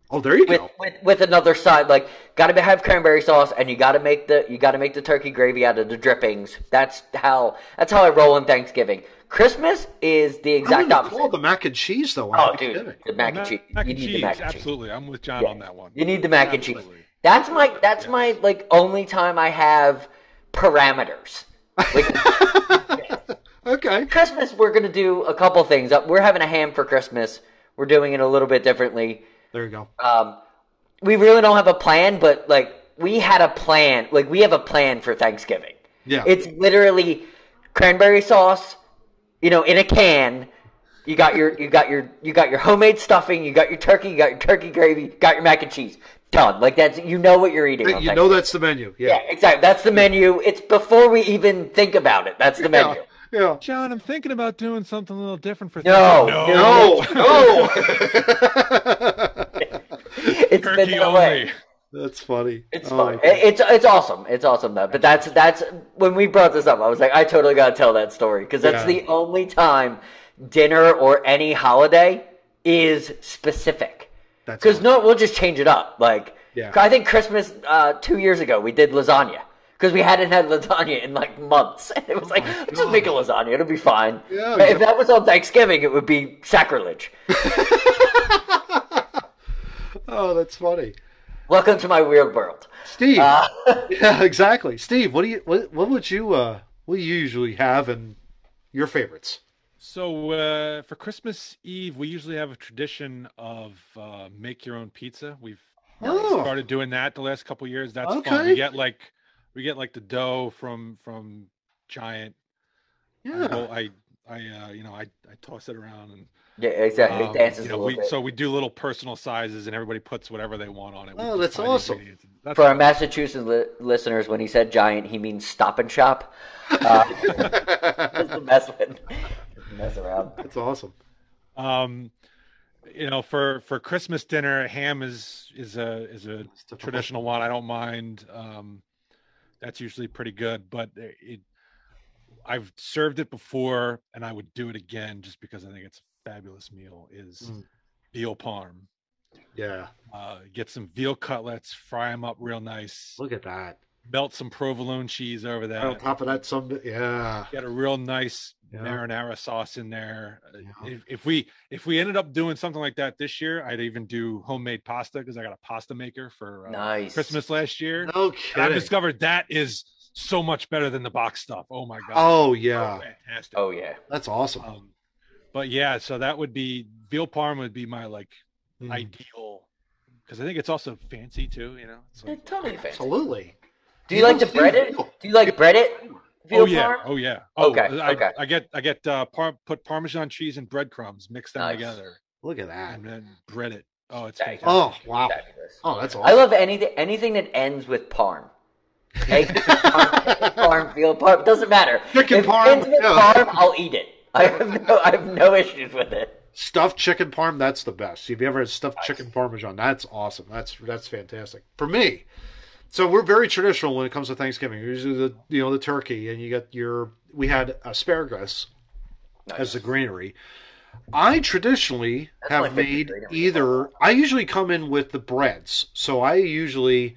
Oh, there you With, go. with with another side, like gotta have cranberry sauce, and you gotta make the you gotta make the turkey gravy out of the drippings. That's how that's how I roll on Thanksgiving. Christmas is the exact wouldn't opposite. call the mac and cheese though. on oh, Thanksgiving. dude, the mac and cheese. Mac you and need cheese, the mac and cheese. absolutely. I'm with John Yeah. on that one. You need the mac and cheese. That's my that's my like only time I have parameters. Like Okay. Christmas, we're gonna do a couple things. Uh, We're having a ham for Christmas. We're doing it a little bit differently. There you go. Um, we really don't have a plan, but like we had a plan. Like we have a plan for Thanksgiving. Yeah. It's literally cranberry sauce, you know, in a can. You got your you got your you got your homemade stuffing. You got your turkey. You got your turkey gravy. You got your mac and cheese. Done. Like that's you know what you're eating. you know Thanksgiving. that's the menu. Yeah, Yeah. exactly. That's the menu. It's before we even think about it. That's the Yeah. menu. Yeah. John, I'm thinking about doing something a little different for No, Thanksgiving. No. No. It's been turkey that way. That's funny. It's Oh, fun. It's it's awesome. It's awesome though. But that's that's when we brought this up. I was like, I totally got to tell that story because that's Yeah. the only time dinner or any holiday is specific. That's Because awesome. no, we'll just change it up. Like, Yeah. I think Christmas uh, two years ago we did lasagna because we hadn't had lasagna in like months. And it was like, let's just make a lasagna. It'll be fine. Yeah. if that was on Thanksgiving, it would be sacrilege. Oh, that's funny. Welcome to my weird world. Steve. Uh, yeah, exactly. Steve, what do you what, what would you uh what do you usually have and your favorites? So uh, for Christmas Eve, we usually have a tradition of uh, make your own pizza. We've Oh. started doing that the last couple years. That's Okay. fun. We get like we get like the dough from from Giant. I, Yeah. go- I I uh, you know I I toss it around and yeah, exactly. um, it dances you know, a little we, bit. so we do little personal sizes and everybody puts whatever they want on it. We Oh, that's awesome. That's For our fun. Massachusetts li- listeners, when he said giant, he means stop and shop. Uh, just to mess with, mess around. That's awesome. Um, you know, for for Christmas dinner, ham is is a is a traditional one. I don't mind. Um, that's usually pretty good, but it, I've served it before, and I would do it again just because I think it's a fabulous meal. Is Mm. veal parm. Yeah. Uh, get some veal cutlets, fry them up real nice, Look at that. melt some provolone cheese over on that. top of that some yeah. Get a real nice Yeah. marinara sauce in there. Uh, Yeah. If, if we if we ended up doing something like that this year, I'd even do homemade pasta because I got a pasta maker for uh, Nice. Christmas last year. No And I've discovered that is so much better than the box stuff. Oh my god! Oh yeah. fantastic. Oh yeah. That's awesome. Um, but yeah, so that would be veal parm would be my like Mm. ideal because I think it's also fancy too. You know, it's like, It's totally fancy. Absolutely. Do you like to don't bread do it? veal. Do you like bread it? Veal oh yeah, parm? oh yeah. Oh, Okay, I, okay. I get I get uh, par- put Parmesan cheese and breadcrumbs, mix them Nice. together, Look at that. and then bread it. Oh, it's Nice. fantastic. Oh wow. Fabulous. Oh, that's awesome. I love anything anything that ends with parm. Egg parm, chicken parm, veal parm, doesn't matter. Chicken if parm, it ends with yeah. parm, I'll eat it. I have no I have no issues with it. Stuffed chicken parm, that's the best. If you ever had stuffed chicken parmesan, that's awesome. That's that's fantastic. For me, so we're very traditional when it comes to Thanksgiving. Usually the you know the turkey, and you get your. We had asparagus as the greenery. I traditionally That's have made either. I usually come in with the breads, so I usually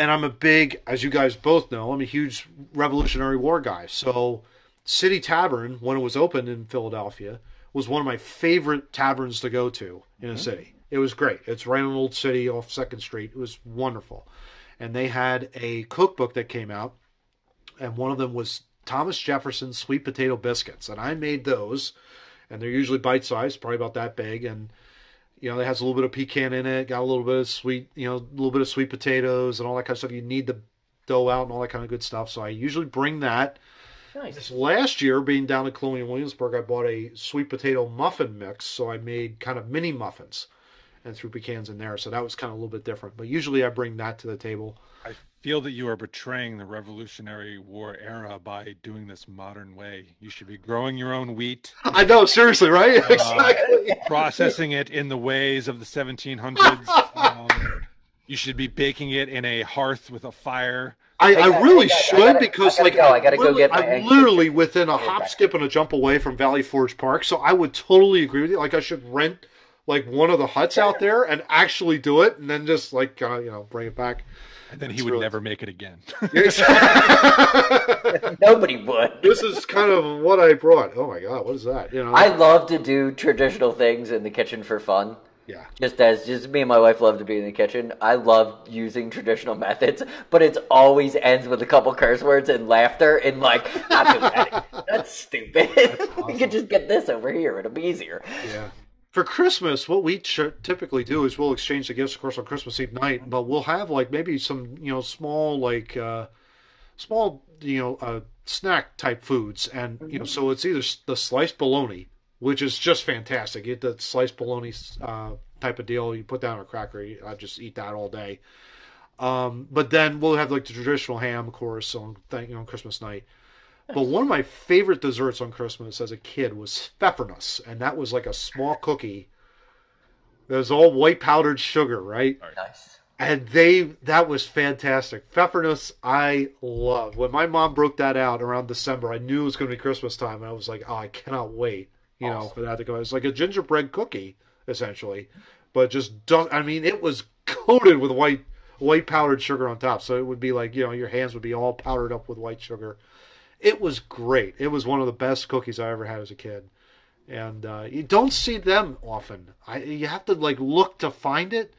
and I'm a big, as you guys both know, I'm a huge Revolutionary War guy. So, City Tavern, when it was opened in Philadelphia, was one of my favorite taverns to go to in a mm-hmm. city. It was great. It's right on Old City off Second Street. It was wonderful, and they had a cookbook that came out, and one of them was Thomas Jefferson sweet potato biscuits, and I made those, and they're usually bite sized, probably about that big, and you know, it has a little bit of pecan in it, got a little bit of sweet, you know, a little bit of sweet potatoes and all that kind of stuff. You need the dough out and all that kind of good stuff. So I usually bring that. Nice. This last year, being down at Colonial Williamsburg, I bought a sweet potato muffin mix. So I made kind of mini muffins and threw pecans in there. So that was kind of a little bit different. But usually I bring that to the table. I feel that you are betraying the Revolutionary War era by doing this modern way. You should be growing your own wheat, I know, seriously, right? Uh, exactly. processing it in the ways of the 1700s. Um, you should be baking it in a hearth with a fire. I, I I really I got- I should gotta- because I like go. I gotta go literally- get my I'm eggs. literally within a hop, skip, and a jump away from Valley Forge Park. So I would totally agree with you. Like I should rent like one of the huts out there and actually do it, and then just like uh, you know bring it back. And then he That's would really- never make it again. Nobody would. this is kind of what I brought. Oh my god, what is that? You know, I love to do traditional things in the kitchen for fun. Yeah. Just as just me and my wife love to be in the kitchen. I love using traditional methods, but it always ends with a couple curse words and laughter and like, too bad. That's stupid. we could just get this over here. It'll be easier. Yeah. For Christmas, what we ch- typically do is we'll exchange the gifts, of course, on Christmas Eve night. But we'll have like maybe some, you know, small like, uh, small, you know, uh, snack type foods, and you know, so it's either the sliced bologna, which is just fantastic. You get the sliced bologna uh, type of deal. You put that on a cracker. I just eat that all day. Um, but then we'll have like the traditional ham, of course, on th- you know, on Christmas night. But one of my favorite desserts on Christmas as a kid was pfeffernuss, and that was like a small cookie. That was all white powdered sugar, right? Nice. And they that was fantastic. Pfeffernuss I love. When my mom broke that out around December, I knew it was going to be Christmas time, and I was like, oh, I cannot wait, you know, for that to go. It's like a gingerbread cookie essentially, but just don't. I mean, it was coated with white white powdered sugar on top, so it would be like you know your hands would be all powdered up with white sugar. It was great. It was one of the best cookies I ever had as a kid, and uh, you don't see them often. I you have to like look to find it,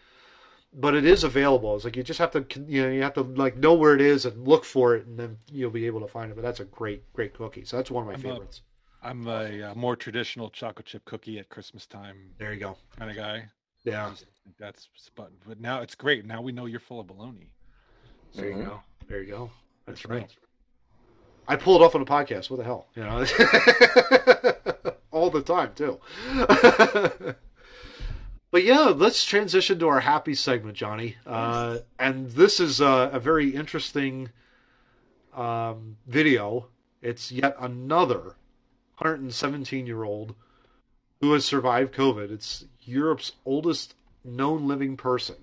but it is available. It's like you just have to you know you have to like know where it is and look for it, and then you'll be able to find it. But that's a great great cookie. So that's one of my I'm favorites. I'm a, uh more traditional chocolate chip cookie at Christmas time There you go. kind of guy. Yeah, That's but but now it's great. Now we know you're full of baloney. there you go. There you go. That's right. I pull it off on a podcast. What the hell? You know, all the time too. but yeah, let's transition to our happy segment, Johnny. Uh, and this is uh, a very interesting um, video. It's yet another 117 year old who has survived COVID. It's Europe's oldest known living person.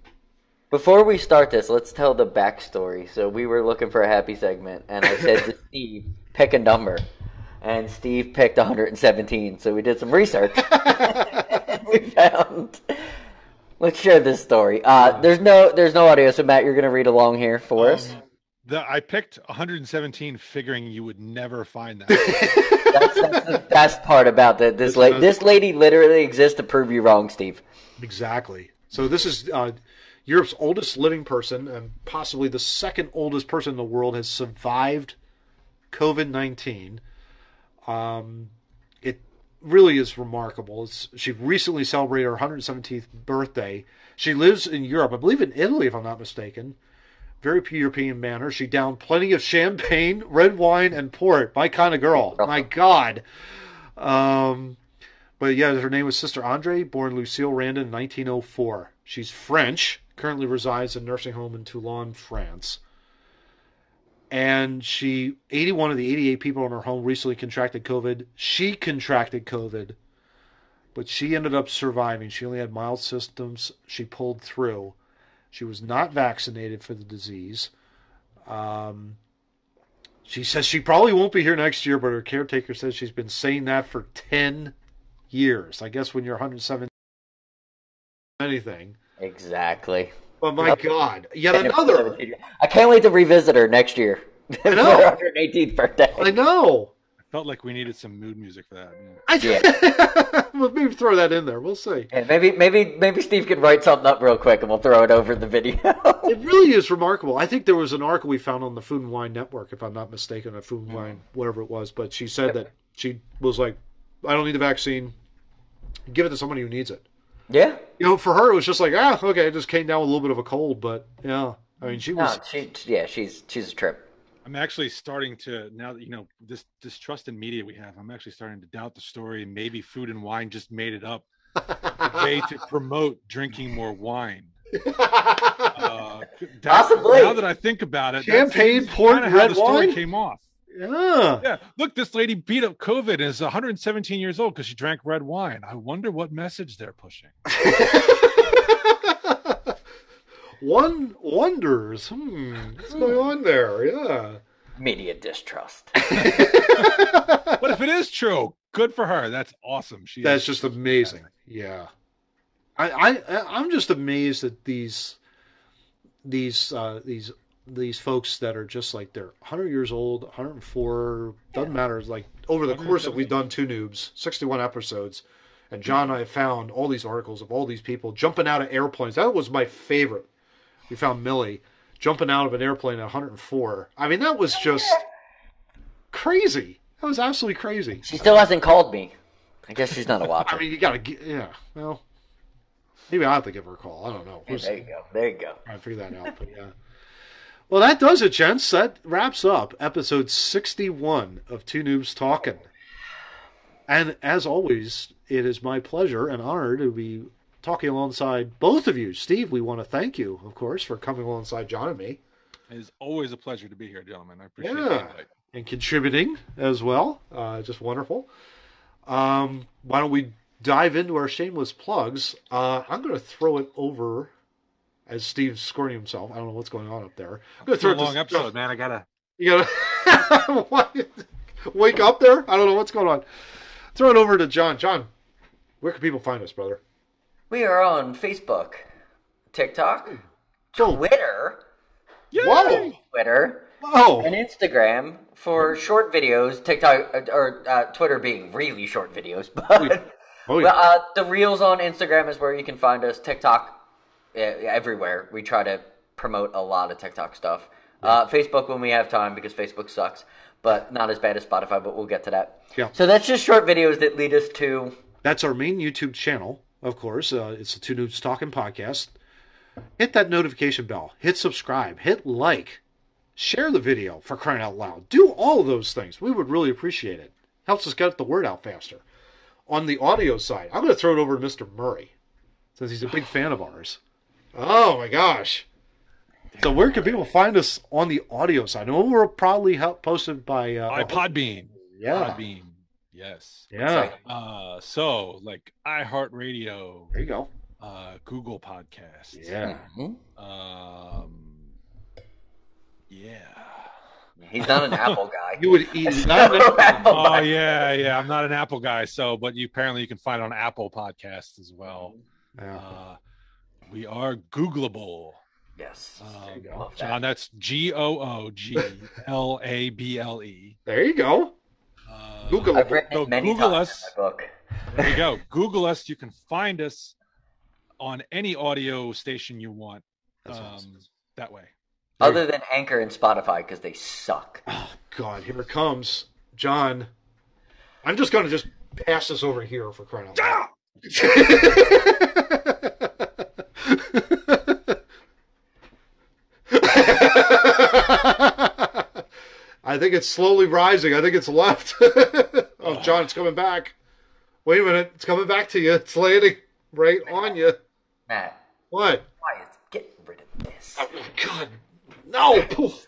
Before we start this, let's tell the backstory. So we were looking for a happy segment, and I said to Steve, "Pick a number," and Steve picked 117. So we did some research. we found. Let's share this story. Uh, there's no, there's no audio, so Matt, you're gonna read along here for us. The, I picked 117, figuring you would never find that. That's, that's the best part about the, this lady. This lady literally exists to prove you wrong, Steve. Exactly. So this is uh, Europe's oldest living person, and possibly the second oldest person in the world has survived COVID nineteen. Um, it really is remarkable. It's, she recently celebrated her 117th birthday. She lives in Europe, I believe in Italy, if I'm not mistaken. Very European manner. She downed plenty of champagne, red wine, and port. My kind of girl. My God. Um, but yeah, her name was Sister Andre, born Lucille Randon in 1904. She's French, currently resides in a nursing home in Toulon, France. And she, 81 of the 88 people in her home recently contracted COVID. She contracted COVID, but she ended up surviving. She only had mild symptoms. She pulled through. She was not vaccinated for the disease. Um, she says she probably won't be here next year, but her caretaker says she's been saying that for 10 years. I guess when you're 107, anything. Exactly. But my. God, yet another. I can't wait to revisit her next year. I know. For her 118th birthday. I know. I felt like we needed some mood music for that. yeah. I well, maybe throw that in there. We'll see. Yeah, maybe, maybe, maybe Steve can write something up real quick, and we'll throw it over the video. It really is remarkable. I think there was an article we found on the Food and Wine Network, if I'm not mistaken, a Food and Wine, whatever it was. But she said that she was like, "I don't need the vaccine. Give it to somebody who needs it." yeah. You know, for her, it was just like, ah, okay, it just came down with a little bit of a cold, but yeah, I mean, she No, was. she, yeah, she's she's a trip. I'm actually starting to now that you know this distrust in media we have. I'm actually starting to doubt the story. Maybe Food and Wine just made it up a way to promote drinking more wine. Uh, Possibly. Now that I think about it, Champagne, port, kinda how red the story wine? came off. yeah. Yeah, look, this lady beat up COVID and is 117 years old because she drank red wine. I wonder what message they're pushing. One wonders, hmm, what's going on there? Yeah. Media distrust. But if it is true, good for her. That's awesome. She That's is- just amazing. Yeah, I, I I'm just amazed at these these uh, these these folks that are just like they're 100 years old, 104, doesn't matter. It's like over the course of we've done two noobs, 61 episodes, and John and I found all these articles of all these people jumping out of airplanes. That was my favorite. We found Millie jumping out of an airplane at 104. I mean, that was just crazy. That was absolutely crazy. She still hasn't called me. I guess she's not a watcher. I mean, you gotta get, yeah. Well, maybe I'll have to give her a call. I don't know. Yeah, there you go. There you go. and figure that out. But yeah. Well, that does it, gents. That wraps up episode 61 of Two Noobs Talking. And as always, it is my pleasure and honor to be talking alongside both of you. Steve, we want to thank you, of course, for coming alongside John and me It is always a pleasure to be here, gentlemen. I appreciate the Yeah. invite. and contributing as well. Uh, just wonderful. Um, why don't we dive into our shameless plugs? Uh, I'm going to throw it over as Steve's scoring himself. I don't know what's going on up there. I'm going to It's throw a it to long episode, man. I gotta. You gotta wake up there. I don't know what's going on. Throw it over to John. John, where can people find us, brother? We are on Facebook, TikTok, Boom. Twitter, Whoa! Twitter, Oh, and Instagram for short videos. TikTok uh, or uh, Twitter being really short videos, but oh Well, yeah. uh, the reels on Instagram is where you can find us. TikTok, uh, everywhere. We try to promote a lot of TikTok stuff. Uh, Facebook when we have time because Facebook sucks, but not as bad as Spotify. But we'll get to that. Yeah. So that's just short videos that lead us to. That's our main YouTube channel, of course. Uh, it's the Two Noobs Talking Podcast. Hit that notification bell. Hit subscribe. Hit like. Share the video for crying out loud. Do all of those things. We would really appreciate it. Helps us get the word out faster. On the audio side, I'm going to throw it over to Mr. Murray since he's a big fan of ours. Oh my gosh. So where can people find us on the audio side? I know we're probably help posted by uh, By Podbean. Yeah. Podbean. Yes. Yeah. Uh, so like iHeartRadio, There you go. uh, Google Podcasts. Yeah. Mhm. Um, yeah. He's not an Apple guy. You would eat not Apple Oh guy. yeah, yeah. I'm not an Apple guy, so but you apparently you can find it on Apple Podcasts as well. Yeah. Uh, we are Googleable. Yes. Um, you go. Love that. John, that's G O O G L A B L E. There you go. Uh, Google I've written So many Google times us. in my book. There you go. Google us. You can find us on any audio station you want. That's um, awesome. That way. Other than Anchor and Spotify because they suck. Oh God, here it comes, John. I'm just gonna just pass this over here for crying out loud. I think it's slowly rising. I think it's left. oh, John, it's coming back. Wait a minute, it's coming back to you. It's landing right on you. Matt, What? why is get rid of this? Oh, God, no! Poof.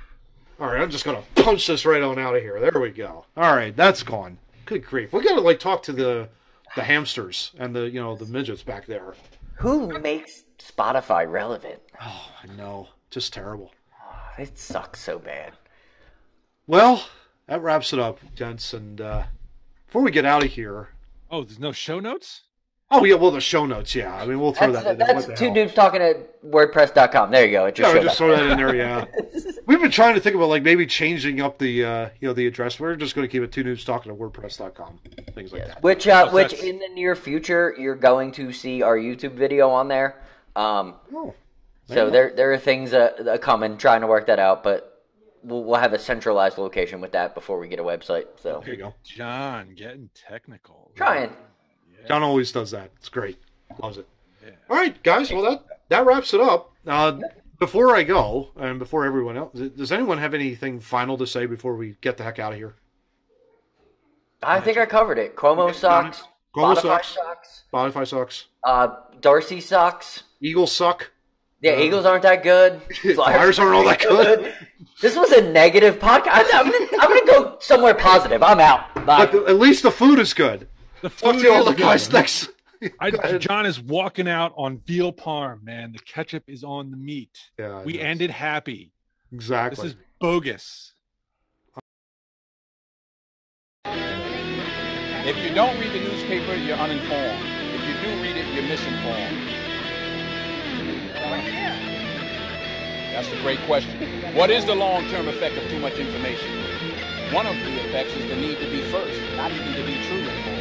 All right, I'm just gonna punch this right on out of here. There we go. All right, that's gone. Good grief, we gotta like talk to the the hamsters and the you know the midgets back there. Who makes Spotify relevant? Oh, I know, just terrible. Oh, it sucks so bad. Well, that wraps it up, gents. And uh, before we get out of here, Oh, there's no show notes. Oh yeah, well the show notes. Yeah, I mean we'll throw That's, that. in there. that's What two dudes talking at WordPress.com. There you go. It just Yeah, showed we'll just up. throw that in there. Yeah, we've been trying to think about like maybe changing up the uh, you know the address. We're just going to keep it two noobs talking at WordPress.com. Things like that. Which, uh, Oh, which that's- in the near future, you're going to see our YouTube video on there. Um, Oh, so there, there are things uh, coming, trying to work that out, but we'll, we'll have a centralized location with that before we get a website. So there you go. John getting technical. trying. John always does that. It's great. Loves it. Yeah. All right, guys. Well, that that wraps it up. Uh, before I go, and before everyone else, does anyone have anything final to say before we get the heck out of here? I think I covered it. Cuomo socks, Cuomo Spotify sucks. socks, Spotify sucks. uh, Darcy socks. Eagles suck. Yeah, Eagles aren't that good. Flyers aren't all that good. This was a negative podcast. I'm gonna, I'm gonna go somewhere positive. I'm out. Bye. But the- at least the food is good. The Talk food to all the guys good. next. I, John is walking out on veal parm, man. The ketchup is on the meat. Yeah, We yes. ended happy. exactly. This is bogus. If you don't read the newspaper, you're uninformed. If you do read it, you're misinformed. That's a great question. What is the long-term effect of too much information? One of the effects is the need to be first, not even to be true anymore.